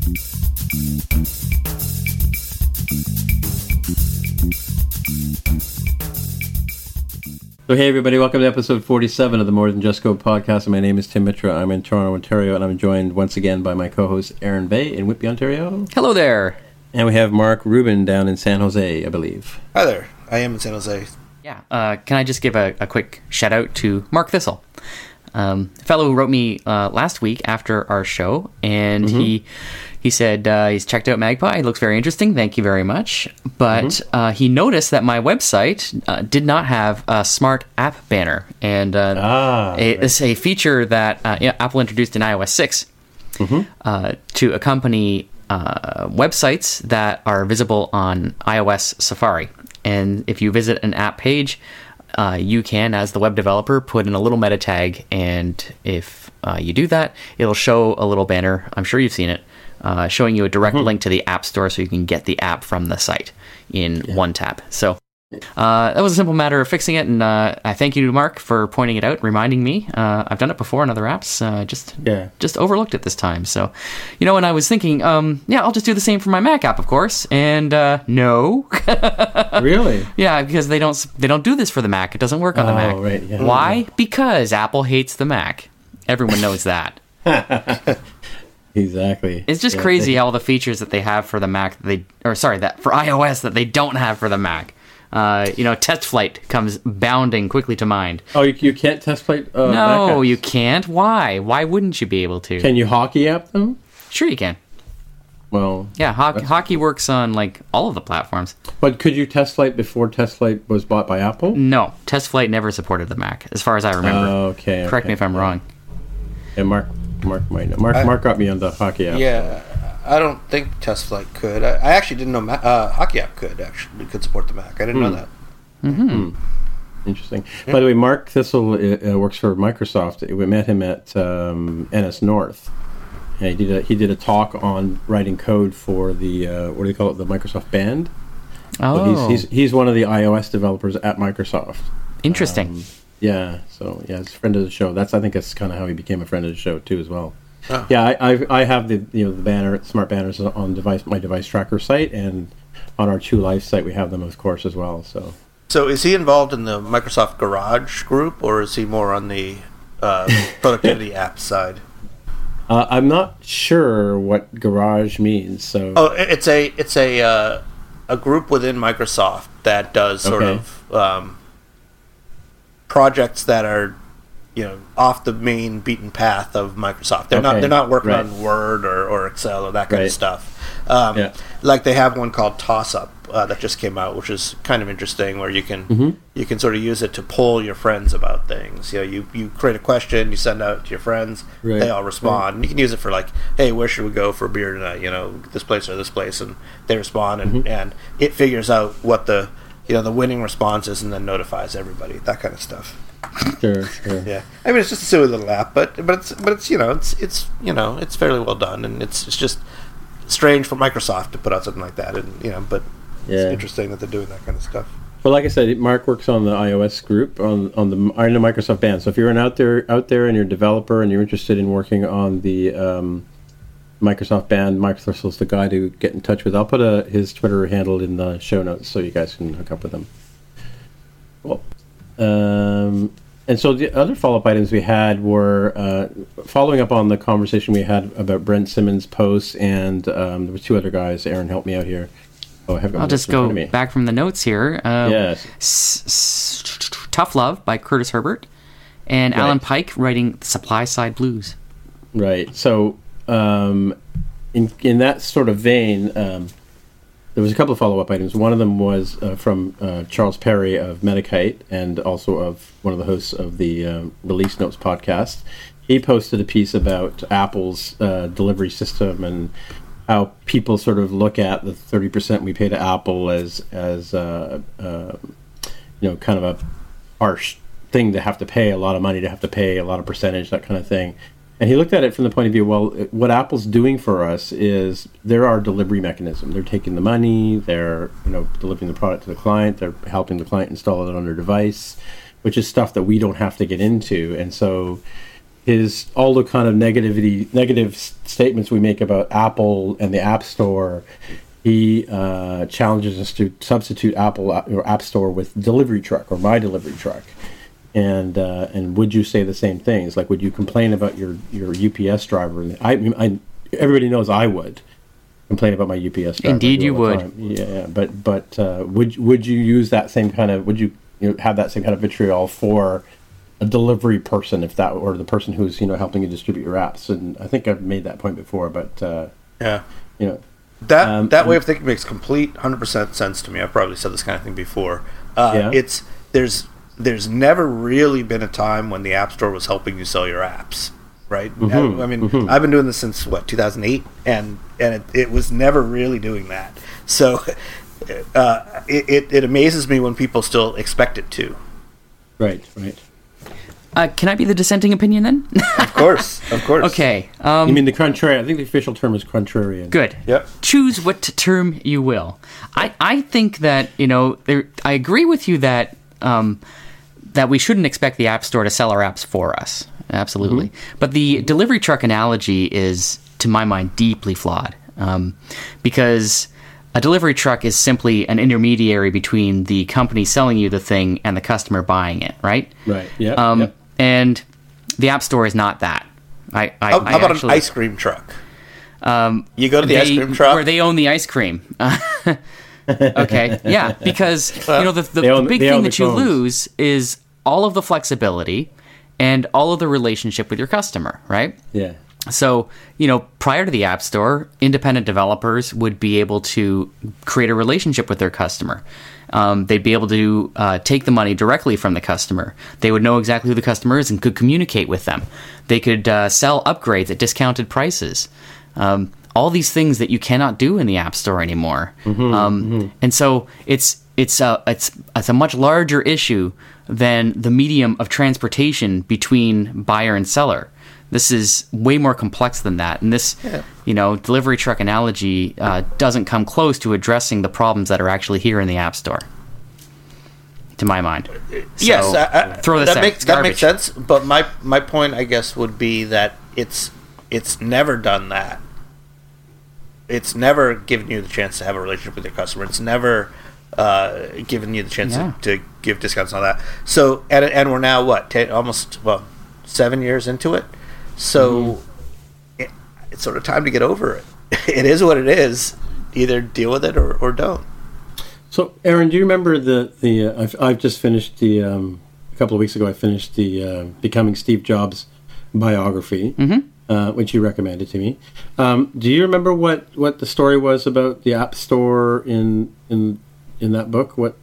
So, hey, everybody, welcome to episode 47 of the More Than Just Code podcast. My name is Tim Mitra. I'm in Toronto, Ontario, and I'm joined once again by my co host, Aaron Vegh in Whitby, Ontario. Hello there. And we have Mark Rubin down in San Jose, I believe. Hi there. I am in San Jose. Yeah. Uh, can I just give a, a, quick shout out to Mark Thistle, um, a fellow who wrote me uh, last week after our show, and mm-hmm. he he said uh, he's checked out Magpie. It looks very interesting. Thank you very much. But mm-hmm. uh, he noticed that my website uh, did not have a smart app banner, and uh, ah, right. it's a feature that uh, Apple introduced in iOS 6 mm-hmm. Uh, to accompany websites that are visible on iOS Safari. And if you visit an app page, you can, as the web developer, put in a little meta tag, and if you do that, it'll show a little banner. I'm sure you've seen it uh, showing you a direct mm-hmm. link to the App Store so you can get the app from the site in yeah. one tap. So uh, that was a simple matter of fixing it, and uh, I thank you, to Mark, for pointing it out, reminding me. Uh, I've done it before in other apps, uh, just yeah. just overlooked it this time. So, you know, and I was thinking, um, yeah, I'll just do the same for my Mac app, of course. And uh, no, really, yeah, because they don't they don't do this for the Mac. It doesn't work on the oh, Mac. Right, yeah. Why? Because Apple hates the Mac. Everyone knows that. Exactly. It's just yeah, crazy they, all the features that they have for the Mac they or sorry that for iOS that they don't have for the Mac. Uh, you know, test flight comes bounding quickly to mind. Oh, you, you can't test flight? Uh, no, you can't. Why? Why wouldn't you be able to? Can you hockey app them? Sure, you can. Well, yeah, ho- hockey works on like all of the platforms. But could you test flight before test flight was bought by Apple? No, test flight never supported the Mac, as far as I remember. Uh, okay. Correct okay. me if I'm wrong. Yeah, Mark Mark might know. Mark I, Mark got me on the hockey app. Yeah, I don't think Test Flight could. I, I actually didn't know Ma- uh, hockey app could actually could support the Mac. I didn't know hmm. that. Mm-hmm. Mm. Interesting. Yeah. By the way, Mark Thistle uh, uh, works for Microsoft. We met him at um, NSNorth. And he did a, he did a talk on writing code for the uh, what do they call it the Microsoft Band. Oh, he's, he's, he's one of the iOS developers at Microsoft. Interesting. Um, yeah, so yeah, it's a friend of the show. That's I think that's kind of how he became a friend of the show too, as well. Oh. Yeah, I, I, I have the you know the banner smart banners on device my device tracker site and on our True Life site we have them of course as well. So so is he involved in the Microsoft Garage group or is he more on the uh, productivity app side? Uh, I'm not sure what Garage means. So oh, it's a it's a uh, a group within Microsoft that does sort okay. of um, projects that are you know off the main beaten path of Microsoft. They're okay. not they're not working right. on Word or, or Excel or that kind right. of stuff. Um, yeah. Like they have one called Toss Up uh, that just came out, which is kind of interesting, where you can mm-hmm. you can sort of use it to poll your friends about things. You know, you, you create a question, you send out to your friends, right. they all respond, and you can use it for like, hey, where should we go for a beer tonight? You know, this place or this place, and they respond, and, mm-hmm. and it figures out what the you know the winning responses and then notifies everybody that kind of stuff Sure, sure. Yeah, I mean it's just a silly little app, but but it's but it's you know it's it's you know it's fairly well done, and it's it's just strange for Microsoft to put out something like that, and you know, but yeah. it's interesting that they're doing that kind of stuff. well, like I said, Mark works on the iOS group on on the on the Microsoft band. So if you're an out there out there and you're a developer and you're interested in working on the um, Microsoft band, Microsoft is the guy to get in touch with. I'll put a, his Twitter handle in the show notes so you guys can hook up with him. Well, um, and so the other follow-up items we had were uh, following up on the conversation we had about Brent Simmons' posts, and um, there were two other guys. Aaron, help me out here. Oh, I have I'll just go back from the notes here. Uh, yes. S- s- Tough Love by Curtis Herbert, and right. Alan Pike writing Supply Side Blues. Right. So, um, in in that sort of vein, um, there was a couple of follow up items. One of them was uh, from uh, Charles Perry of Metakite and also of one of the hosts of the uh, Release Notes podcast. He posted a piece about Apple's uh, delivery system and how people sort of look at the thirty percent we pay to Apple as as uh, uh, you know kind of a harsh thing to have to pay a lot of money to have to pay a lot of percentage that kind of thing and he looked at it from the point of view, well, what Apple's doing for us is they're our delivery mechanism. They're taking the money, they're you know delivering the product to the client, they're helping the client install it on their device, which is stuff that we don't have to get into. And so his all the kind of negativity negative statements we make about Apple and the App Store he uh, challenges us to substitute Apple uh, or App Store with Delivery Truck or My Delivery Truck and uh, and would you say the same things? Like, would you complain about your your UPS driver? I, I everybody knows I would complain about my UPS driver. Indeed, you would. Time. Yeah, but but uh, would would you use that same kind of would you, you know, have that same kind of vitriol for a delivery person if that or the person who's you know helping you distribute your apps? And I think I've made that point before, but uh, yeah, you know. That um, that way of thinking makes complete hundred percent sense to me. I've probably said this kind of thing before. Uh, yeah. It's there's there's never really been a time when the App Store was helping you sell your apps, right? Mm-hmm, I, I, mean, mm-hmm. I've been doing this since what 2008, and and it, it was never really doing that. So uh, it, it, it amazes me when people still expect it to. Right, right. Uh, can I be the dissenting opinion then? of course, of course. Okay. Um, you mean the contrarian? I think the official term is contrarian. Good. Yep. Choose what term you will. I, I think that you know there, I agree with you that um, that we shouldn't expect the App Store to sell our apps for us. Absolutely. Mm-hmm. But the delivery truck analogy is, to my mind, deeply flawed um, because a delivery truck is simply an intermediary between the company selling you the thing and the customer buying it, right? Right. Yeah. Um, yep. And the App Store is not that. I, I, how, how about actually, an ice cream truck? Um, you go to the they, ice cream truck where they own the ice cream. okay, yeah, because you know the, the, the big thing that you lose is all of the flexibility and all of the relationship with your customer, right? Yeah. So, you know, prior to the App Store, independent developers would be able to create a relationship with their customer. Um, they'd be able to uh, take the money directly from the customer. They would know exactly who the customer is and could communicate with them. They could uh, sell upgrades at discounted prices. Um, all these things that you cannot do in the App Store anymore. Mm-hmm, um, mm-hmm. And so it's it's a it's it's a much larger issue than the medium of transportation between buyer and seller. This is way more complex than that, and this, yeah. you know, delivery truck analogy uh, doesn't come close to addressing the problems that are actually here in the App Store. To my mind, so, yes, I, I, throw this that makes that makes sense. But my my point, I guess, would be that it's it's never done that it's never given you the chance to have a relationship with your customer. It's never uh, given you the chance yeah. to, to, give discounts and all that. So and and we're now what ten, almost well seven years into it. So mm-hmm. it, it's sort of time to get over it. it is what it is. Either deal with it or, or don't. So, Aaron, do you remember the the? Uh, I've I've just finished the um, a couple of weeks ago. I finished the uh, Becoming Steve Jobs biography. Mm-hmm uh, which you recommended to me. Um, do you remember what, what the story was about the App Store in in in that book? What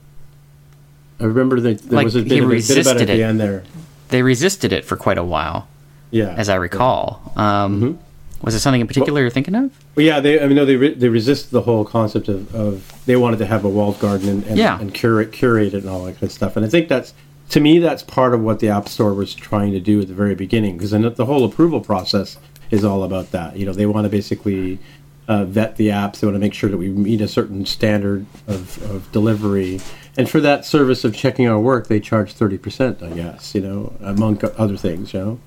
I remember that there like was a bit, of, a bit about it at the end there. They resisted it for quite a while. Yeah, as I recall. Um, mm-hmm. Was it something in particular well, you're thinking of? Well, yeah, they. I mean, no, they re- they resist the whole concept of, of they wanted to have a walled garden and, and, yeah. and curate curate it and all that kind of stuff. And I think that's to me, that's part of what the App Store was trying to do at the very beginning, because the whole approval process is all about that. You know, they want to basically uh, vet the apps. They want to make sure that we meet a certain standard of, of delivery. And for that service of checking our work, they charge thirty percent, I guess. You know, among other things. You know,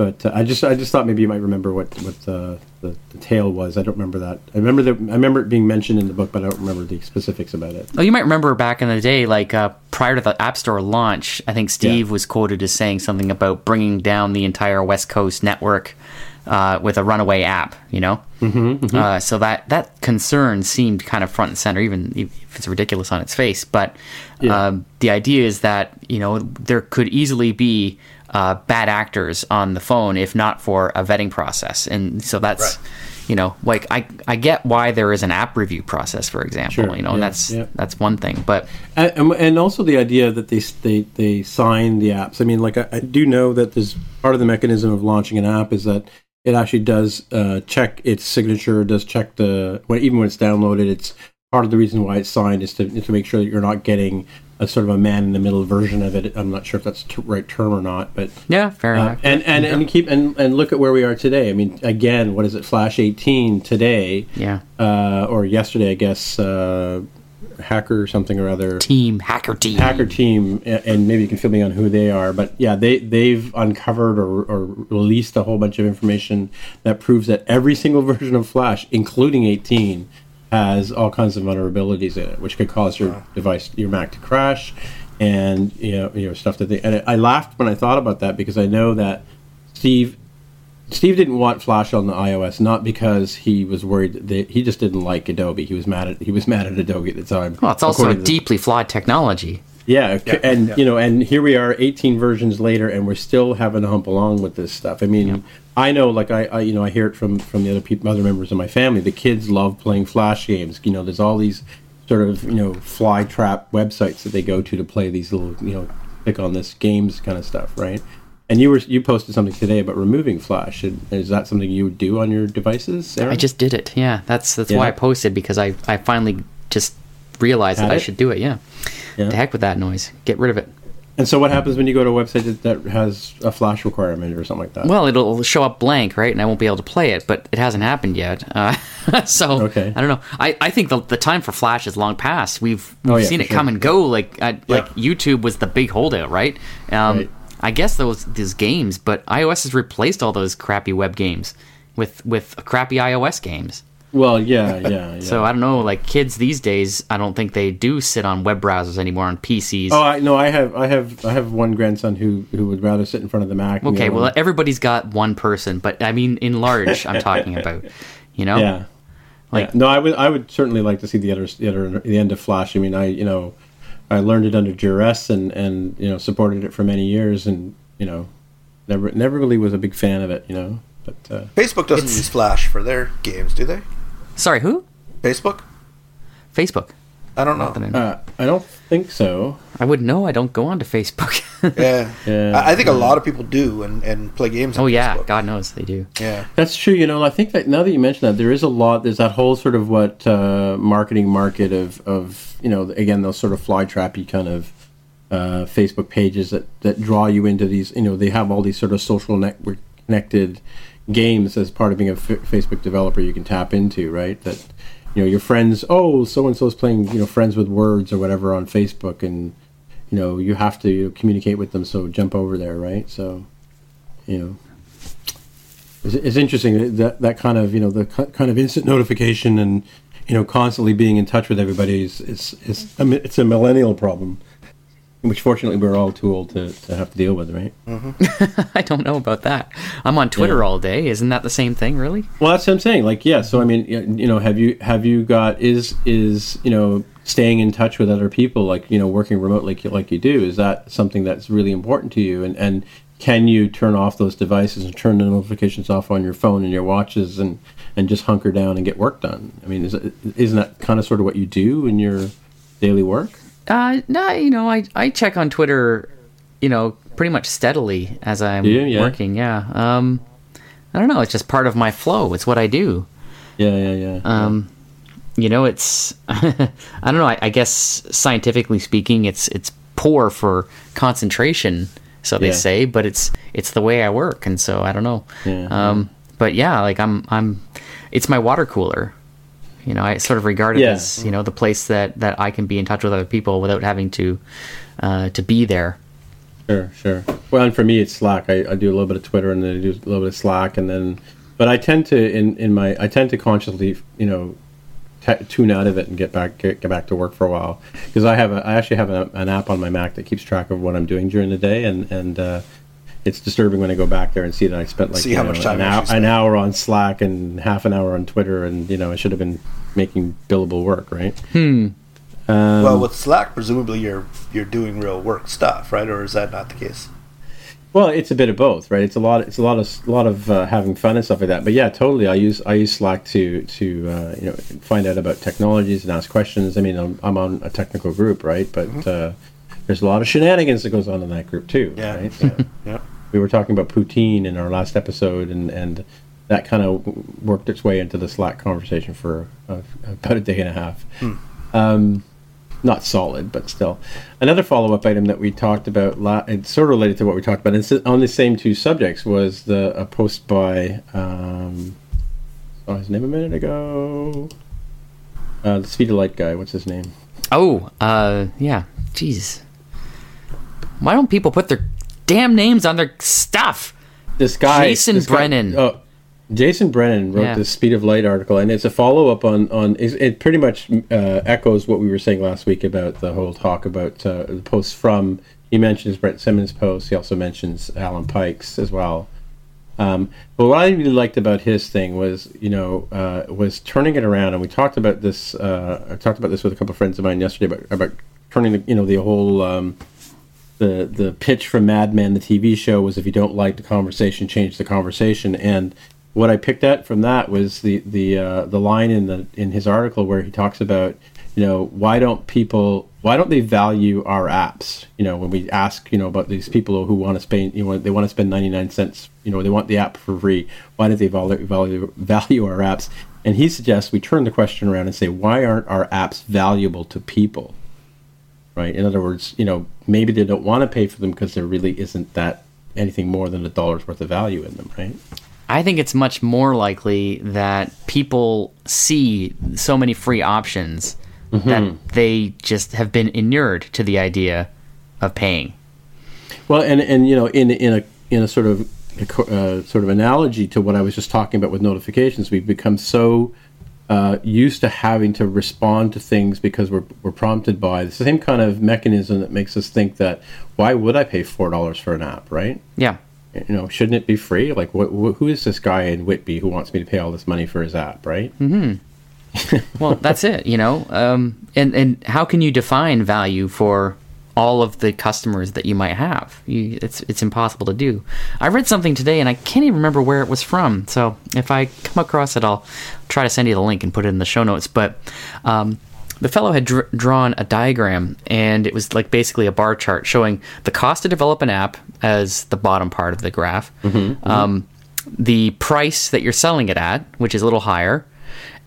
but uh, I just I just thought maybe you might remember what what the, the, the tale was. I don't remember that. I remember that I remember it being mentioned in the book, but I don't remember the specifics about it. Oh, you might remember back in the day, like uh, prior to the App Store launch, I think Steve yeah. was quoted as saying something about bringing down the entire West Coast network uh, with a runaway app. You know, mm-hmm, mm-hmm. Uh, so that that concern seemed kind of front and center, even if it's ridiculous on its face. But yeah. Um, the idea is that you know there could easily be uh, bad actors on the phone if not for a vetting process. And so that's, right. you know, like I, I get why there is an app review process, for example, sure. you know, yeah, and that's, yeah. that's one thing, but. And, and, also the idea that they, they, they sign the apps. I mean, like I, I, do know that there's part of the mechanism of launching an app is that it actually does uh, check its signature, does check the, when, even when it's downloaded, it's part of the reason why it's signed is to, is to make sure that you're not getting a sort of a man in the middle version of it. I'm not sure if that's the right term or not, but yeah, fair uh, enough. And and, yeah. and keep and, and look at where we are today. I mean, again, what is it? Flash 18 today, yeah, uh, or yesterday, I guess. Uh, hacker or something or other team hacker team hacker team and maybe you can fill me on who they are but yeah they they've uncovered or, or released a whole bunch of information that proves that every single version of flash including 18 has all kinds of vulnerabilities in it, which could cause your wow. device, your Mac, to crash, and you know, you know stuff that they. And I laughed when I thought about that because I know that Steve, Steve didn't want Flash on the iOS not because he was worried that he just didn't like Adobe. He was mad at he was mad at Adobe at the time. Well, it's also a deeply flawed technology. Yeah, and you know, and here we are, 18 versions later, and we're still having to hump along with this stuff. I mean, I know, like I, I, you know, I hear it from from the other people, other members of my family. The kids love playing flash games. You know, there's all these sort of you know fly trap websites that they go to to play these little you know click on this games kind of stuff, right? And you were you posted something today about removing Flash. Is that something you would do on your devices? I just did it. Yeah, that's that's yeah. why I posted because I I finally just realized Had that it? I should do it. Yeah. yeah. To heck with that noise. Get rid of it. And so, what happens when you go to a website that, has a flash requirement or something like that? Well, it'll show up blank, right? And I won't be able to play it, but it hasn't happened yet. Uh, so, okay. I don't know. I, I think the, the time for Flash is long past. We've, we've oh, yeah, seen it sure. come and go. Like I, like YouTube was the big holdout, right? Um, right. I guess those these games, but iOS has replaced all those crappy web games with with crappy iOS games. Well, yeah, yeah, yeah. so I don't know, like kids these days, I don't think they do sit on web browsers anymore on PCs. Oh, I, no, I have, I have, I have one grandson who who would rather sit in front of the Mac. Okay, well, one. everybody's got one person, but I mean, in large, I'm talking about. You know? Yeah. Like, yeah. no, I would, I would certainly like to see the other, the other, the end of Flash. I mean, I, you know, I learned it under duress and and you know supported it for many years, and you know, never, never really was a big fan of it. You know, but uh, Facebook doesn't use Flash for their games, do they? Sorry, who? Facebook. Facebook. I don't know. Uh, I don't think so. I would know. I don't go onto Facebook. yeah, yeah. I, I, think a lot of people do and, and play games. oh yeah, Facebook. God knows they do. Yeah, that's true. You know, I think that now that you mention that, there is a lot. There's that whole sort of what uh, marketing market of of you know again those sort of fly trappy kind of uh, Facebook pages that that draw you into these. You know, they have all these sort of social network connected games as part of being a F- Facebook developer you can tap into, right? That you know your friends, oh, so and so is playing, you know, friends with words or whatever on Facebook, and you know you have to communicate with them, so jump over there, right? So, you know, it's, it's interesting that that kind of you know the kind of instant notification and you know constantly being in touch with everybody is is, is it's a millennial problem which fortunately we're all too old to, to have to deal with, right? Mm-hmm. I don't know about that. I'm on Twitter yeah. all day. Isn't that the same thing, really? Well, that's what I'm saying. Like, yeah. So I mean, you know, have you have you got is is you know staying in touch with other people, like you know, working remotely like, like you do, is that something that's really important to you? And and can you turn off those devices and turn the notifications off on your phone and your watches and and just hunker down and get work done? I mean, is isn't that kind of sort of what you do in your daily work? Uh, no, you know, I, I check on Twitter, you know, pretty much steadily as I'm yeah, yeah. working. Yeah. Um, I don't know. It's just part of my flow. It's what I do. Yeah, yeah, yeah. Um, you know, it's I don't know. I, I, guess scientifically speaking, it's it's poor for concentration, so they yeah. say. But it's it's the way I work, and so I don't know. Yeah. Um, but yeah, like I'm I'm, it's my water cooler. You know, I sort of regard it yeah. as you know the place that that I can be in touch with other people without having to uh, to be there. Sure, sure. Well, and for me, it's Slack. I, I do a little bit of Twitter and then I do a little bit of Slack, and then, but I tend to in in my I tend to consciously you know t- tune out of it and get back get, get back to work for a while because I have a, I actually have a, an app on my Mac that keeps track of what I'm doing during the day and and uh, it's disturbing when I go back there and see that I spent like see how know, much time an, hour, an hour on Slack and half an hour on Twitter and you know I should have been making billable work right. Hmm. Um, well, with Slack, presumably you're you're doing real work stuff, right? Or is that not the case? Well, it's a bit of both, right? It's a lot. It's a lot of a lot of uh, having fun and stuff like that. But yeah, totally. I use I use Slack to to uh, you know find out about technologies and ask questions. I mean, I'm, I'm on a technical group, right? But mm-hmm. uh, there's a lot of shenanigans that goes on in that group too. Yeah. Right? So yeah. We were talking about poutine in our last episode, and and that kind of worked its way into the Slack conversation for about a day and a half. Hmm. Um, not solid, but still. Another follow up item that we talked about, la- it's sort of related to what we talked about, and on the same two subjects, was the a post by, um, saw his name a minute ago. Uh, the Speed of Light guy, what's his name? Oh, uh, yeah. Jeez. Why don't people put their damn names on their stuff? This guy, Jason this Brennan. Guy, oh, Jason Brennan wrote yeah. the Speed of Light article, and it's a follow up on on. It pretty much uh, echoes what we were saying last week about the whole talk about uh, the posts from. He mentions Brent Simmons' post. He also mentions Alan Pike's as well. Um, but what I really liked about his thing was, you know, uh, was turning it around, and we talked about this. Uh, I talked about this with a couple of friends of mine yesterday about about turning the, you know, the whole. Um, the, the pitch from Mad Men, the TV show, was if you don't like the conversation, change the conversation. And what I picked at from that was the the uh, the line in the in his article where he talks about you know why don't people why don't they value our apps? You know when we ask you know about these people who want to spend you know they want to spend 99 cents you know they want the app for free. Why don't they value value, value our apps? And he suggests we turn the question around and say why aren't our apps valuable to people right in other words you know maybe they don't want to pay for them because there really isn't that anything more than a dollar's worth of value in them right I think it's much more likely that people see so many free options mm-hmm. that they just have been inured to the idea of paying. Well, and and you know, in in a in a sort of uh, sort of analogy to what I was just talking about with notifications, we've become so uh, used to having to respond to things because we're, we're prompted by the same kind of mechanism that makes us think that why would I pay four dollars for an app, right? Yeah you know, shouldn't it be free? Like, what, wh- who is this guy in Whitby who wants me to pay all this money for his app, right? Hmm. well, that's it. You know, um, and and how can you define value for all of the customers that you might have? You, it's it's impossible to do. I read something today, and I can't even remember where it was from. So if I come across it, I'll try to send you the link and put it in the show notes. But um, the fellow had dr- drawn a diagram and it was like basically a bar chart showing the cost to develop an app as the bottom part of the graph mm-hmm, mm-hmm. Um, the price that you're selling it at which is a little higher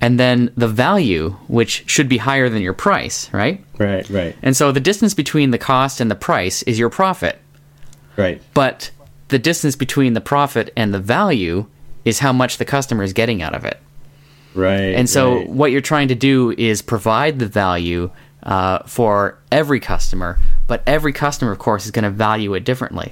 and then the value which should be higher than your price right right right and so the distance between the cost and the price is your profit right but the distance between the profit and the value is how much the customer is getting out of it Right. And so right. what you're trying to do is provide the value uh, for every customer, but every customer, of course, is going to value it differently.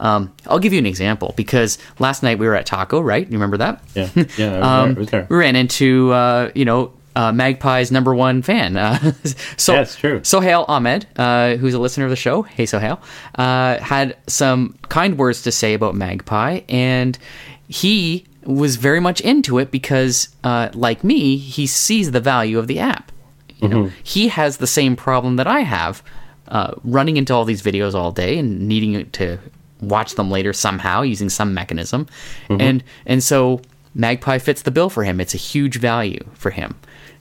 Um, I'll give you an example because last night we were at Taco, right? You remember that? Yeah, yeah, I was, um, there, We ran into uh, you know uh, Magpie's number one fan. Uh, so that's yeah, true. Sohail Ahmed, uh, who's a listener of the show, hey Sohail, uh, had some kind words to say about Magpie, and he was very much into it because, uh, like me, he sees the value of the app. You mm-hmm. know, he has the same problem that I have, uh, running into all these videos all day and needing to watch them later somehow using some mechanism, mm-hmm. and and so Magpie fits the bill for him. It's a huge value for him,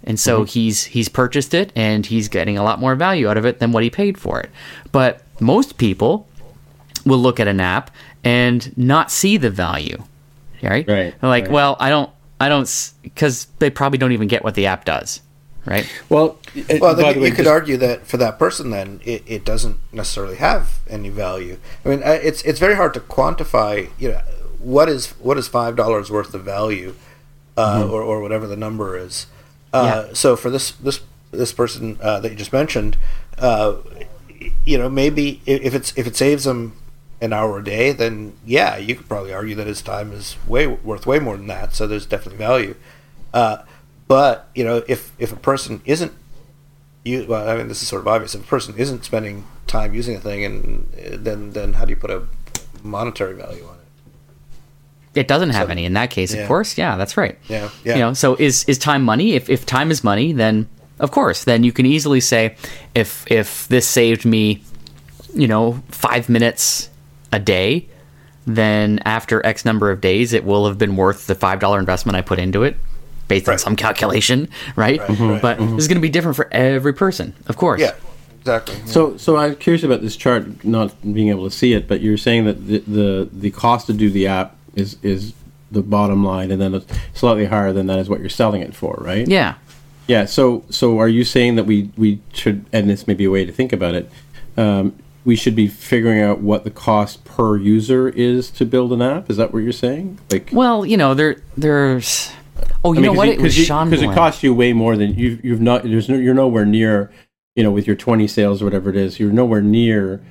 and so mm-hmm. he's he's purchased it and he's getting a lot more value out of it than what he paid for it. But most people will look at an app and not see the value right? Right. They're like, right. well, I don't, I don't, because they probably don't even get what the app does, right? Well, well, then you, way, you could argue that for that person, then it, it doesn't necessarily have any value. I mean, it's it's very hard to quantify. You know, what is what is five dollars worth of value, uh, mm-hmm. or or whatever the number is. Uh, yeah. So for this this this person uh, that you just mentioned, uh, you know, maybe if it's if it saves them an hour a day, then yeah, you could probably argue that his time is way worth way more than that. So there's definitely value. Uh, but you know, if if a person isn't, you well, I mean, this is sort of obvious. If a person isn't spending time using a thing, and uh, then then how do you put a monetary value on it? It doesn't have so, any in that case, yeah. of course. Yeah, that's right. Yeah, yeah. You know, so is is time money? If if time is money, then of course, then you can easily say, if if this saved me, you know, five minutes a day, then after X number of days, it will have been worth the five dollar investment I put into it based right. on some calculation, right? right, mm-hmm. But mm-hmm. this is going to be different for every person, of course. Yeah, exactly. So, so I'm curious about this chart, not being able to see it, but you're saying that the the, the cost to do the app is is the bottom line, and then slightly higher than that is what you're selling it for, right? Yeah. Yeah. So, so are you saying that we we should, and this may be a way to think about it. Um, we should be figuring out what the cost per user is to build an app. Is that what you're saying? Like, well, you know, there there's Oh, you I mean, know what? It, was Sean because it costs you way more than you've you've not. There's no, you're nowhere near. You know, with your 20 sales or whatever it is, you're nowhere near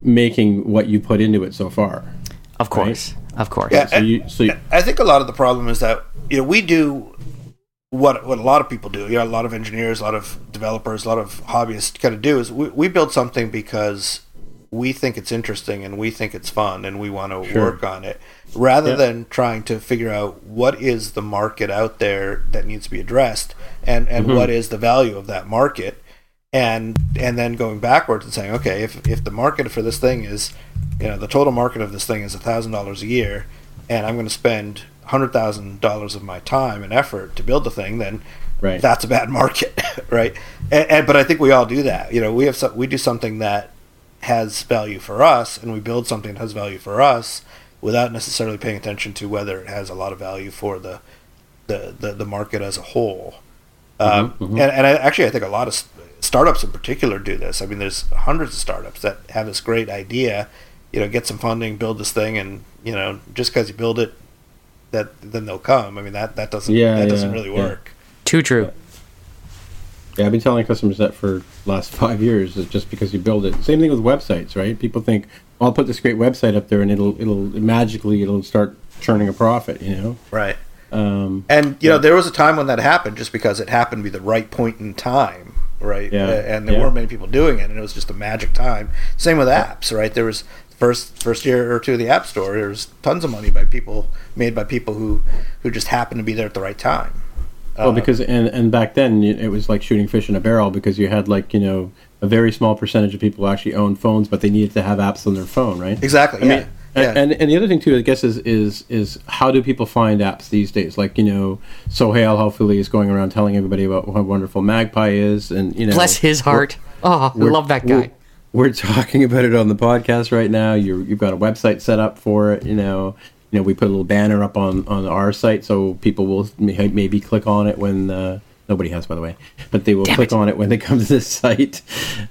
making what you put into it so far. Of course, right? of course. Yeah, so you, so you, I think a lot of the problem is that you know we do what what a lot of people do. You know, a lot of engineers, a lot of developers, a lot of hobbyists kind of do is we, we build something because we think it's interesting and we think it's fun and we want to sure. work on it rather yep. than trying to figure out what is the market out there that needs to be addressed and and mm-hmm. what is the value of that market and and then going backwards and saying okay if if the market for this thing is you know the total market of this thing is a thousand dollars a year and i'm going to spend hundred thousand dollars of my time and effort to build the thing then right that's a bad market right and, and, but i think we all do that you know we have some, we do something that has value for us and we build something that has value for us without necessarily paying attention to whether it has a lot of value for the the, the, the market as a whole. Mm-hmm, um, mm-hmm. And, and I, actually, I think a lot of startups in particular do this. I mean, there's hundreds of startups that have this great idea, you know, get some funding, build this thing, and you know, just because you build it, that then they'll come. I mean, that that doesn't yeah, that yeah, doesn't really work. Yeah. Too true. Yeah, I've been telling customers that for last five years. Is just because you build it. Same thing with websites, right? People think, I'll put this great website up there and it'll it'll magically it'll start churning a profit, you know? Right. Um, and you yeah. know there was a time when that happened, just because it happened to be the right point in time, right? Yeah. And there yeah. weren't many people doing it, and it was just a magic time. Same with apps, right? There was first first year or two of the App Store. There was tons of money by people made by people who who just happened to be there at the right time. Well, uh, because and and back then it was like shooting fish in a barrel because you had like you know a very small percentage of people who actually own phones, but they needed to have apps on their phone, right? Exactly. I yeah. Mean, yeah. And, and the other thing too, I guess, is is is how do people find apps these days? Like you know, Sohail hopefully is going around telling everybody about how wonderful Magpie is, and you know, bless his heart. Oh, I love that guy. We're, we're, talking about it on the podcast right now. you you've got a website set up for it. You know, you know, we put a little banner up on on our site so people will maybe click on it when. Uh, Nobody has, by the way, but they will Damn click it. on it when they come to this site.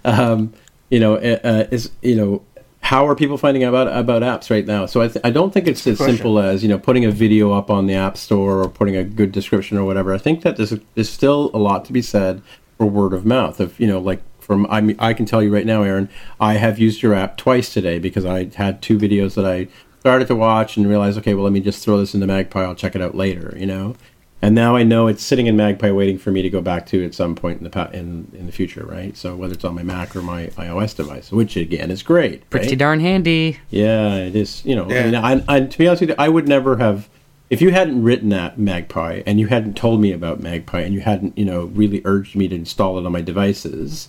Um, you know, uh, uh, is you know how are people finding out about about apps right now? So I, th- I don't think it's as simple as you know putting a video up on the app store or putting a good description or whatever. I think that there's, there's still a lot to be said for word of mouth. Of you know, like from I mean, I can tell you right now, Aaron, I have used your app twice today because I had two videos that I started to watch and realized, okay, well, let me just throw this into Magpie. I'll check it out later. You know, and now I know it's sitting in Magpie waiting for me to go back to at some point in the pa- in in the future, right? So whether it's on my Mac or my iOS device, which again is great, pretty right? darn handy. Yeah, it is. You know, yeah. I, mean, I, I, to be honest with you, I would never have if you hadn't written that Magpie and you hadn't told me about Magpie and you hadn't you know really urged me to install it on my devices.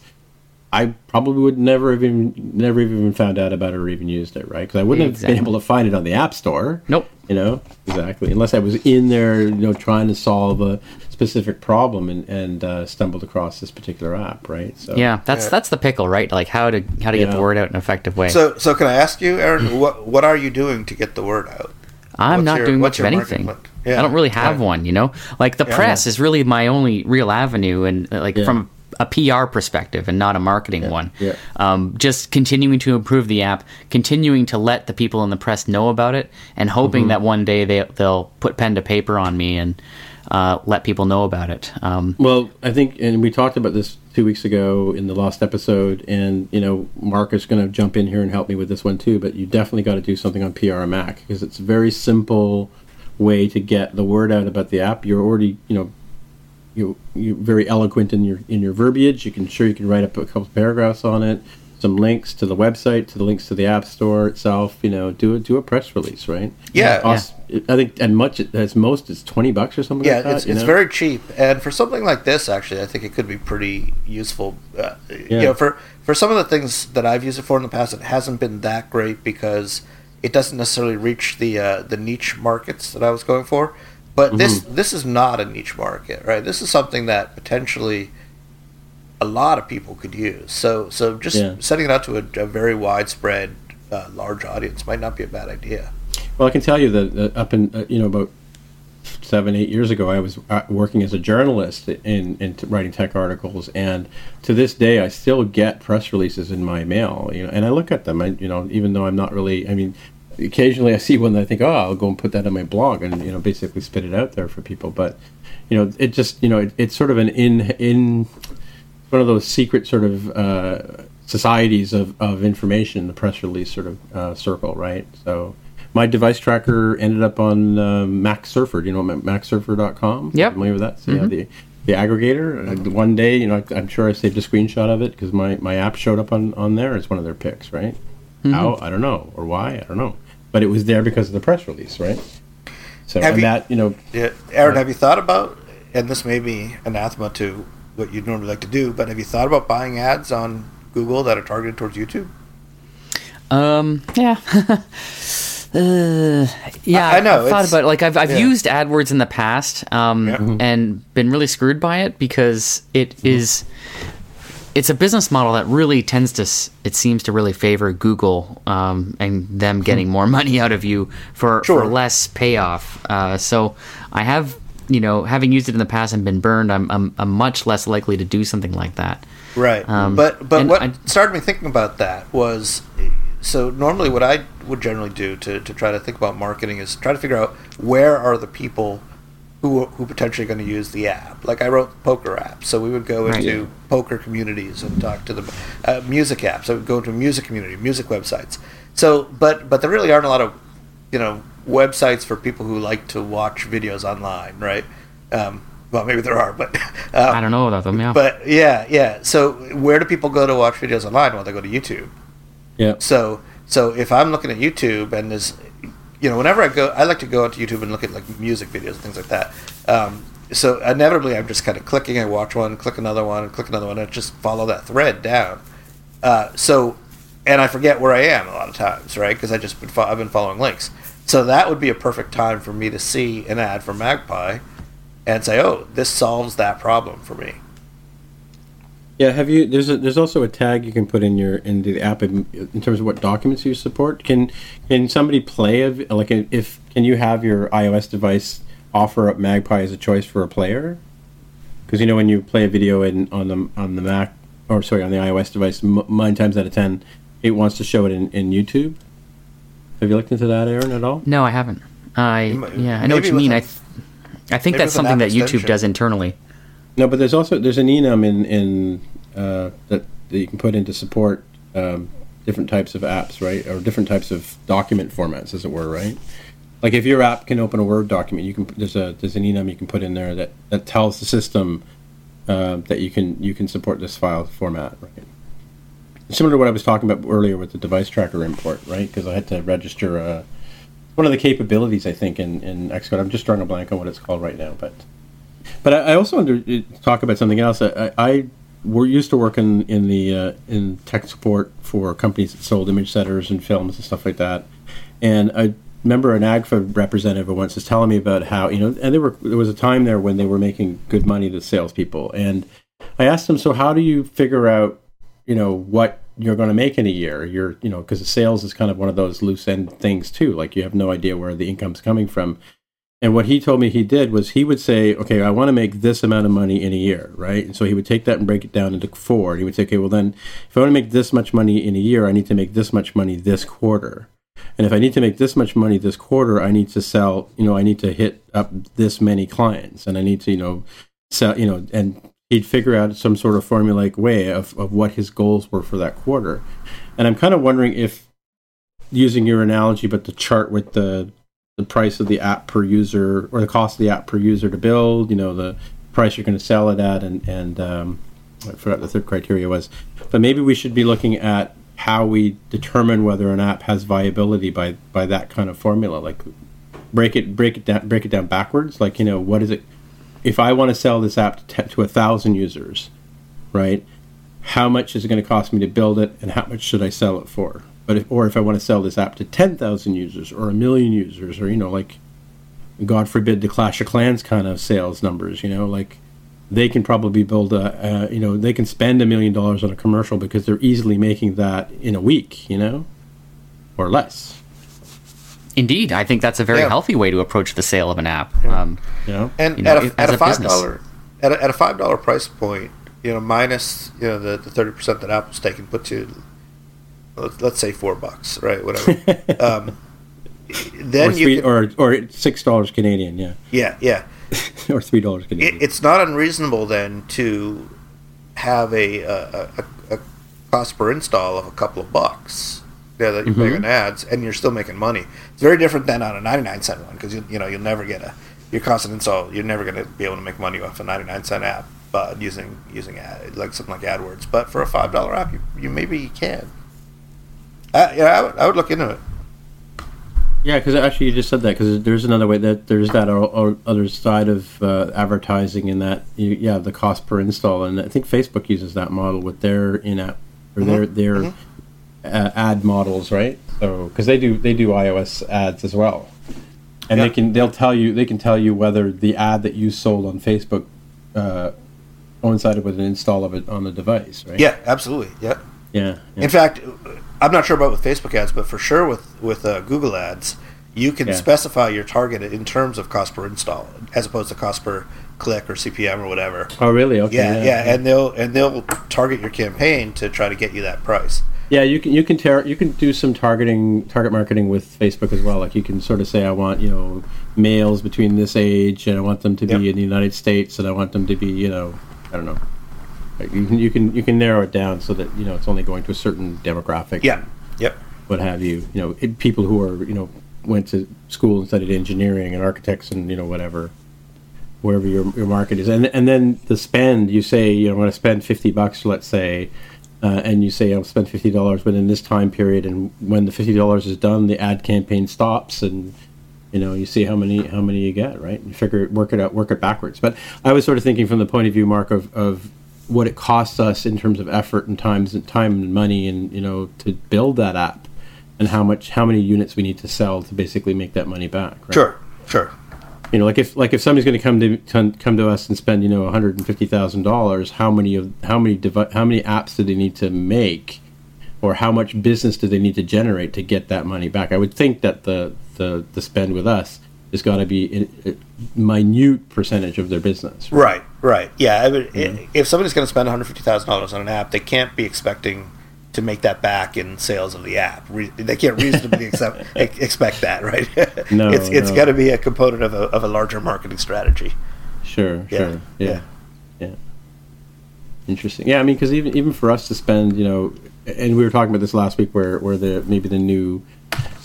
I probably would never even never even found out about it or even used it, right? Because I wouldn't exactly. have been able to find it on the App Store. Nope. You know, exactly. Unless I was in there, you know, trying to solve a specific problem and, and uh, stumbled across this particular app, right? So yeah, that's yeah. that's the pickle, right? Like how to how to yeah. get the word out in an effective way. So so can I ask you, Aaron, what what are you doing to get the word out? I'm what's not your, doing much of anything. Yeah. I don't really have right. one, you know. Like the yeah, press yeah. is really my only real avenue, and uh, like from a PR perspective and not a marketing yeah, one. Yeah. Um, just continuing to improve the app, continuing to let the people in the press know about it, and hoping mm-hmm. that one day they they'll put pen to paper on me and uh, let people know about it. Um, well, I think, and we talked about this two weeks ago in the last episode, and you know, Mark is going to jump in here and help me with this one too. But you definitely got to do something on PRMac because it's a very simple way to get the word out about the app. You're already, you know, you you're very eloquent in your in your verbiage. You can sure you can write up a couple paragraphs on it, some links to the website, to the links to the app store itself. You know, do a do a press release, right? Yeah, yeah. I think and much as most it's twenty bucks or something. Yeah, like it's, it's very cheap, and for something like this, actually, I think it could be pretty useful. Uh, yeah. You know, for for some of the things that I've used it for in the past, it hasn't been that great because it doesn't necessarily reach the uh, the niche markets that I was going for. But mm-hmm. this this is not a niche market, right? This is something that potentially a lot of people could use. So so just yeah. setting it out to a, a very widespread, uh, large audience might not be a bad idea. Well, I can tell you that up in uh, you know about seven eight years ago, I was uh, working as a journalist in in writing tech articles, and to this day, I still get press releases in my mail. You know, and I look at them. I you know even though I'm not really, I mean, occasionally I see one that I think, oh, I'll go and put that on my blog and you know basically spit it out there for people. But you know, it just you know it, it's sort of an in in one of those secret sort of uh, societies of, of information, the press release sort of uh, circle, right? So my device tracker ended up on uh, MacSurfer. Do you know MacSurfer.com? Yep. Familiar with that? So mm-hmm. yeah, the the aggregator. Uh, one day, you know, I, am sure I saved a screenshot of it because my, my app showed up on, on there as one of their picks, right? Mm-hmm. How I don't know, or why I don't know but it was there because of the press release, right? So have and you, that you know, yeah, Aaron, uh, have you thought about? And this may be anathema to what you'd normally like to do, but have you thought about buying ads on Google that are targeted towards YouTube? Um, yeah. Uh, yeah, I, I know. I've thought about it. like I've I've yeah. used AdWords in the past, um, yeah. and been really screwed by it because it mm-hmm. is it's a business model that really tends to it seems to really favor Google um, and them getting hmm. more money out of you for, sure. for less payoff. Uh, so I have you know having used it in the past and been burned, I'm I'm, I'm much less likely to do something like that. Right. Um, but but what I, started me thinking about that was so normally what I would generally do to, to try to think about marketing is try to figure out where are the people who who potentially going to use the app. Like I wrote poker apps, so we would go into poker communities and talk to the uh, music apps. I would go into music community, music websites. So, but but there really aren't a lot of you know websites for people who like to watch videos online, right? Um, well, maybe there are, but um, I don't know about them. Yeah, but yeah, yeah. So where do people go to watch videos online? Well, they go to YouTube. Yeah. So so if I'm looking at YouTube and there's you know, whenever I go, I like to go onto YouTube and look at like music videos and things like that. Um, so inevitably, I'm just kind of clicking. I watch one, click another one, click another one, and just follow that thread down. Uh, so, and I forget where I am a lot of times, right? Because I just been fo- I've been following links. So that would be a perfect time for me to see an ad for Magpie and say, "Oh, this solves that problem for me." Yeah, have you? There's a, there's also a tag you can put in your in the app in, in terms of what documents you support. Can can somebody play a, like a, if can you have your iOS device offer up Magpie as a choice for a player? Because you know when you play a video in on the on the Mac or sorry on the iOS device, m- nine times out of ten, it wants to show it in, in YouTube. Have you looked into that, Aaron, at all? No, I haven't. I yeah, I know what you mean. I I think that's something that YouTube does internally. No, but there's also there's an enum in in uh, that that you can put in to support um, different types of apps, right, or different types of document formats, as it were, right. Like if your app can open a Word document, you can there's a there's an enum you can put in there that, that tells the system uh, that you can you can support this file format, right. Similar to what I was talking about earlier with the device tracker import, right? Because I had to register uh, one of the capabilities I think in, in Xcode. I'm just drawing a blank on what it's called right now, but but I, I also want to talk about something else. I, I we're used to working in the uh, in tech support for companies that sold image setters and films and stuff like that. And I remember an AGFA representative once was telling me about how you know, and there were there was a time there when they were making good money to salespeople, and I asked them, so how do you figure out, you know, what you're going to make in a year. You're, you know, because sales is kind of one of those loose end things too. Like you have no idea where the income's coming from. And what he told me he did was he would say, okay, I want to make this amount of money in a year, right? And so he would take that and break it down into four. And he would say, okay, well then, if I want to make this much money in a year, I need to make this much money this quarter. And if I need to make this much money this quarter, I need to sell, you know, I need to hit up this many clients and I need to, you know, sell, you know, and he'd figure out some sort of formulaic way of, of what his goals were for that quarter. And I'm kind of wondering if using your analogy, but the chart with the the price of the app per user or the cost of the app per user to build, you know, the price you're going to sell it at, and and um, I forgot the third criteria was. But maybe we should be looking at how we determine whether an app has viability by by that kind of formula. Like break it break it down break it down backwards. Like you know what is it if i want to sell this app to, to a thousand users right how much is it going to cost me to build it and how much should i sell it for but if, or if i want to sell this app to 10,000 users or a million users or you know like god forbid the clash of clans kind of sales numbers you know like they can probably build a, you know, they can spend a million dollars on a commercial because they're easily making that in a week, you know, or less. Indeed, I think that's a very yeah. healthy way to approach the sale of an app. Yeah. Um, yeah. and you know, And at a, at a five dollar at a, at a five dollar price point, you know, minus you know the the thirty percent that Apple's taking, puts you let's, let's say four bucks, right? Whatever. um, then or three, you can, or or six dollars Canadian, yeah. Yeah, yeah. or three dollars Canadian. It, it's not unreasonable then to have a, a, a, a, cost per install of a couple of bucks. Yeah, that you're mm-hmm. paying ads, and you're still making money. It's very different than on a 99 cent one because you, you know you'll never get a your cost of install. You're never going to be able to make money off a 99 cent app uh, using using ad, like something like AdWords. But for a five dollar app, you, you maybe can. Uh, yeah, I would, I would look into it. Yeah, because actually you just said that because there's another way that there's that other side of uh, advertising in that you, yeah the cost per install and I think Facebook uses that model with their in-app or mm-hmm. their their mm-hmm. uh, ad models right so because they do they do iOS ads as well and yeah. they can they'll tell you they can tell you whether the ad that you sold on Facebook uh, coincided with an install of it on the device right yeah absolutely yeah yeah, yeah. in fact I'm not sure about with Facebook ads, but for sure with with uh, Google ads, you can yeah. specify your target in terms of cost per install, as opposed to cost per click or CPM or whatever. Oh, really? Okay. Yeah, yeah, yeah, and they'll and they'll target your campaign to try to get you that price. Yeah, you can you can tar- you can do some targeting target marketing with Facebook as well. Like you can sort of say, I want you know males between this age, and I want them to be in the United States, and I want them to be you know I don't know you can you can you can narrow it down so that you know it's only going to a certain demographic. Yeah. Yep. What have you? You know, it, people who are you know went to school and studied engineering and architects and you know whatever, wherever your your market is, and and then the spend. You say you know I'm going to spend fifty bucks, let's say. Uh, and you say I'll spend fifty dollars, but in this time period, and when the fifty dollars is done, the ad campaign stops, and you know you see how many how many you get, right? You figure work it out, work it backwards. But I was sort of thinking from the point of view, Mark, of, of what it costs us in terms of effort and times and time and money and you know to build that app and how much how many units we need to sell to basically make that money back right? sure sure. You know like if like if somebody's going to come to come to us and spend you know $150,000 how many of how many devi- how many apps do they need to make? Or how much business do they need to generate to get that money back? I would think that the the, the spend with us has got to be a, minute percentage of their business. Right, right. Yeah, I mean, if somebody's going to spend $150,000 on an app, they can't be expecting to make that back in sales of the app. Re- they can't reasonably accept, expect that, right? No, it's it's no. got to be a component of a, of a larger marketing strategy. Sure, yeah. sure, yeah. yeah, yeah. Interesting. Yeah, I mean, because even even for us to spend, you know, and we were talking about this last week, where where the maybe the new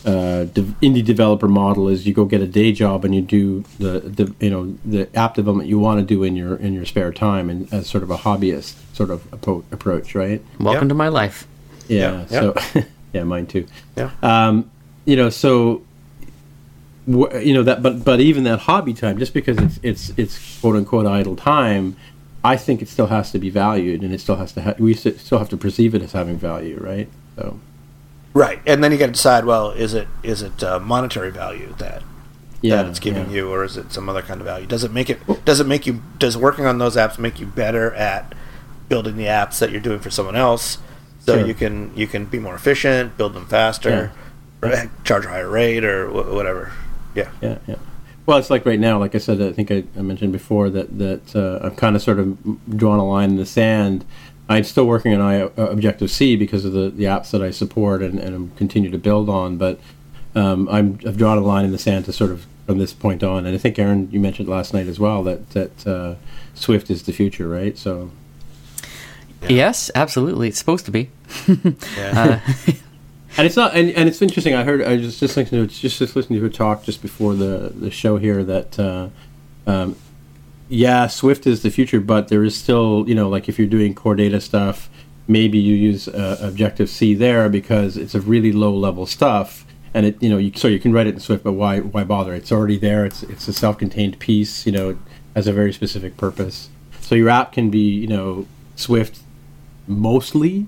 uh, de- indie developer model is you go get a day job and you do the, the you know the app development you want to do in your in your spare time and as sort of a hobbyist sort of apo- approach, right? Welcome yep. to my life. Yeah. yeah. So yeah, mine too. Yeah. Um, you know, so you know that, but but even that hobby time, just because it's it's it's quote unquote idle time, I think it still has to be valued, and it still has to ha- we still have to perceive it as having value, right? So. Right, and then you got to decide. Well, is it is it uh, monetary value that yeah, that it's giving yeah. you, or is it some other kind of value? Does it make it? Does it make you? Does working on those apps make you better at building the apps that you're doing for someone else? so sure. you can you can be more efficient, build them faster, yeah. charge a higher rate or whatever. Yeah. Yeah. Yeah. Well, it's like right now, like I said, I think I, I mentioned before that that uh, I've kind of sort of drawn a line in the sand. I'm still working on I, uh, Objective C because of the, the apps that I support and, and continue to build on. But um, I'm, I've drawn a line in the sand to sort of from this point on. And I think Aaron, you mentioned last night as well that that uh, Swift is the future, right? So. Yeah. Yes, absolutely. It's supposed to be. yeah. uh, and it's not and, and it's interesting i heard i was just listening to just, just listening to a talk just before the the show here that uh, um, yeah swift is the future but there is still you know like if you're doing core data stuff maybe you use uh, objective c there because it's a really low level stuff and it you know you, so you can write it in swift but why why bother it's already there it's it's a self-contained piece you know it has a very specific purpose so your app can be you know swift mostly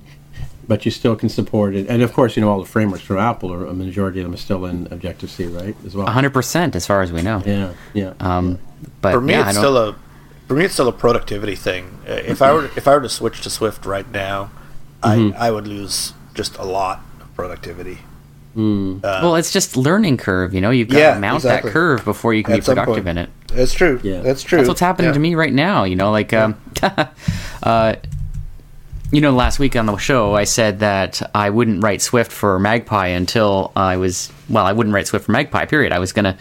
but you still can support it. And of course, you know all the frameworks from Apple, or a majority of them are still in Objective C, right? As well, hundred percent, as far as we know. Yeah, yeah. Um, yeah. But for me, yeah, it's still a for me, it's still a productivity thing. Uh, if I were if I were to switch to Swift right now, mm-hmm. I I would lose just a lot of productivity. Mm. Uh, well, it's just learning curve. You know, you've got yeah, to mount exactly. that curve before you can At be productive in it. That's true. Yeah, that's true. That's what's happening yeah. to me right now. You know, like um, uh, you know, last week on the show, I said that I wouldn't write Swift for Magpie until I was, well, I wouldn't write Swift for Magpie, period. I was going to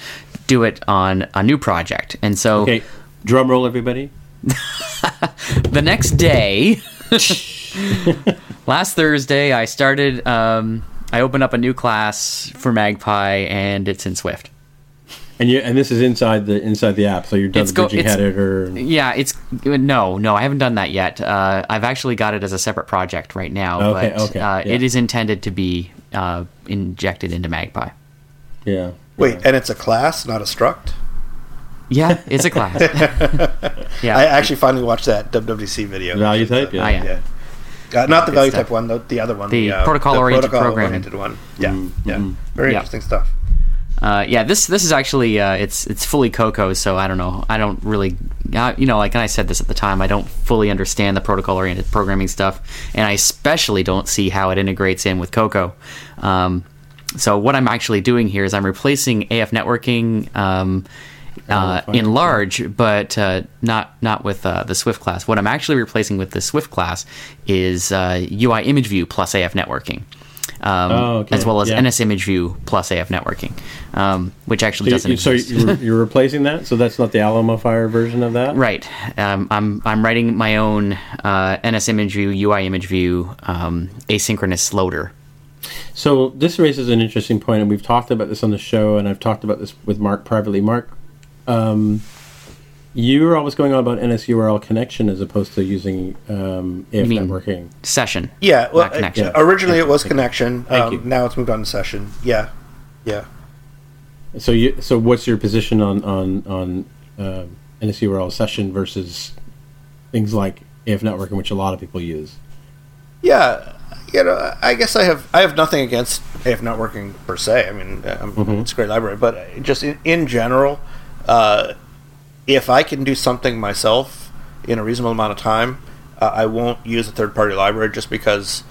do it on a new project. And so. Okay, drum roll, everybody. the next day, last Thursday, I started, um, I opened up a new class for Magpie, and it's in Swift. And you and this is inside the inside the app, so you're done it's the bridging header. Yeah, it's no, no, I haven't done that yet. Uh, I've actually got it as a separate project right now, okay, but okay, uh, yeah. it is intended to be uh, injected into Magpie. Yeah. Wait, yeah. and it's a class, not a struct. Yeah, it's a class. yeah, I actually finally watched that WWDC video. Value type, yeah. Oh, yeah. yeah. Uh, not the value type one, the, the other one. The, the uh, protocol oriented programming. one. Yeah, mm-hmm. yeah. Very interesting stuff. Uh, yeah, this this is actually uh, it's it's fully Cocoa, so I don't know. I don't really, uh, you know, like and I said this at the time. I don't fully understand the protocol oriented programming stuff, and I especially don't see how it integrates in with Cocoa. Um, so what I'm actually doing here is I'm replacing AFNetworking. Um, uh, in large, but uh, not not with uh, the Swift class. What I'm actually replacing with the Swift class is UI Image View plus AFNetworking um, oh, okay. as well as yeah. NS Image View plus AFNetworking, um, which actually so doesn't. You, so you're, you're, replacing that. So that's not the Alamofire version of that, right? Um, I'm I'm writing my own uh, NS Image View, UI Image View, um, asynchronous loader. So this raises an interesting point, and we've talked about this on the show, and I've talked about this with Mark privately. Mark, um, you were always going on about NSURL connection as opposed to using um, AFNetworking. Session. Yeah, well, connection. Uh, originally it was connection. Um, now it's moved on to session. Yeah, yeah. So you, so what's your position on on on uh, NSURL session versus things like AFNetworking, which a lot of people use? Yeah, you know, I guess I have I have nothing against AFNetworking per se. I mean, mm-hmm. it's a great library, but just in, in general. Uh, if I can do something myself in a reasonable amount of time, uh, I won't use a third party library just because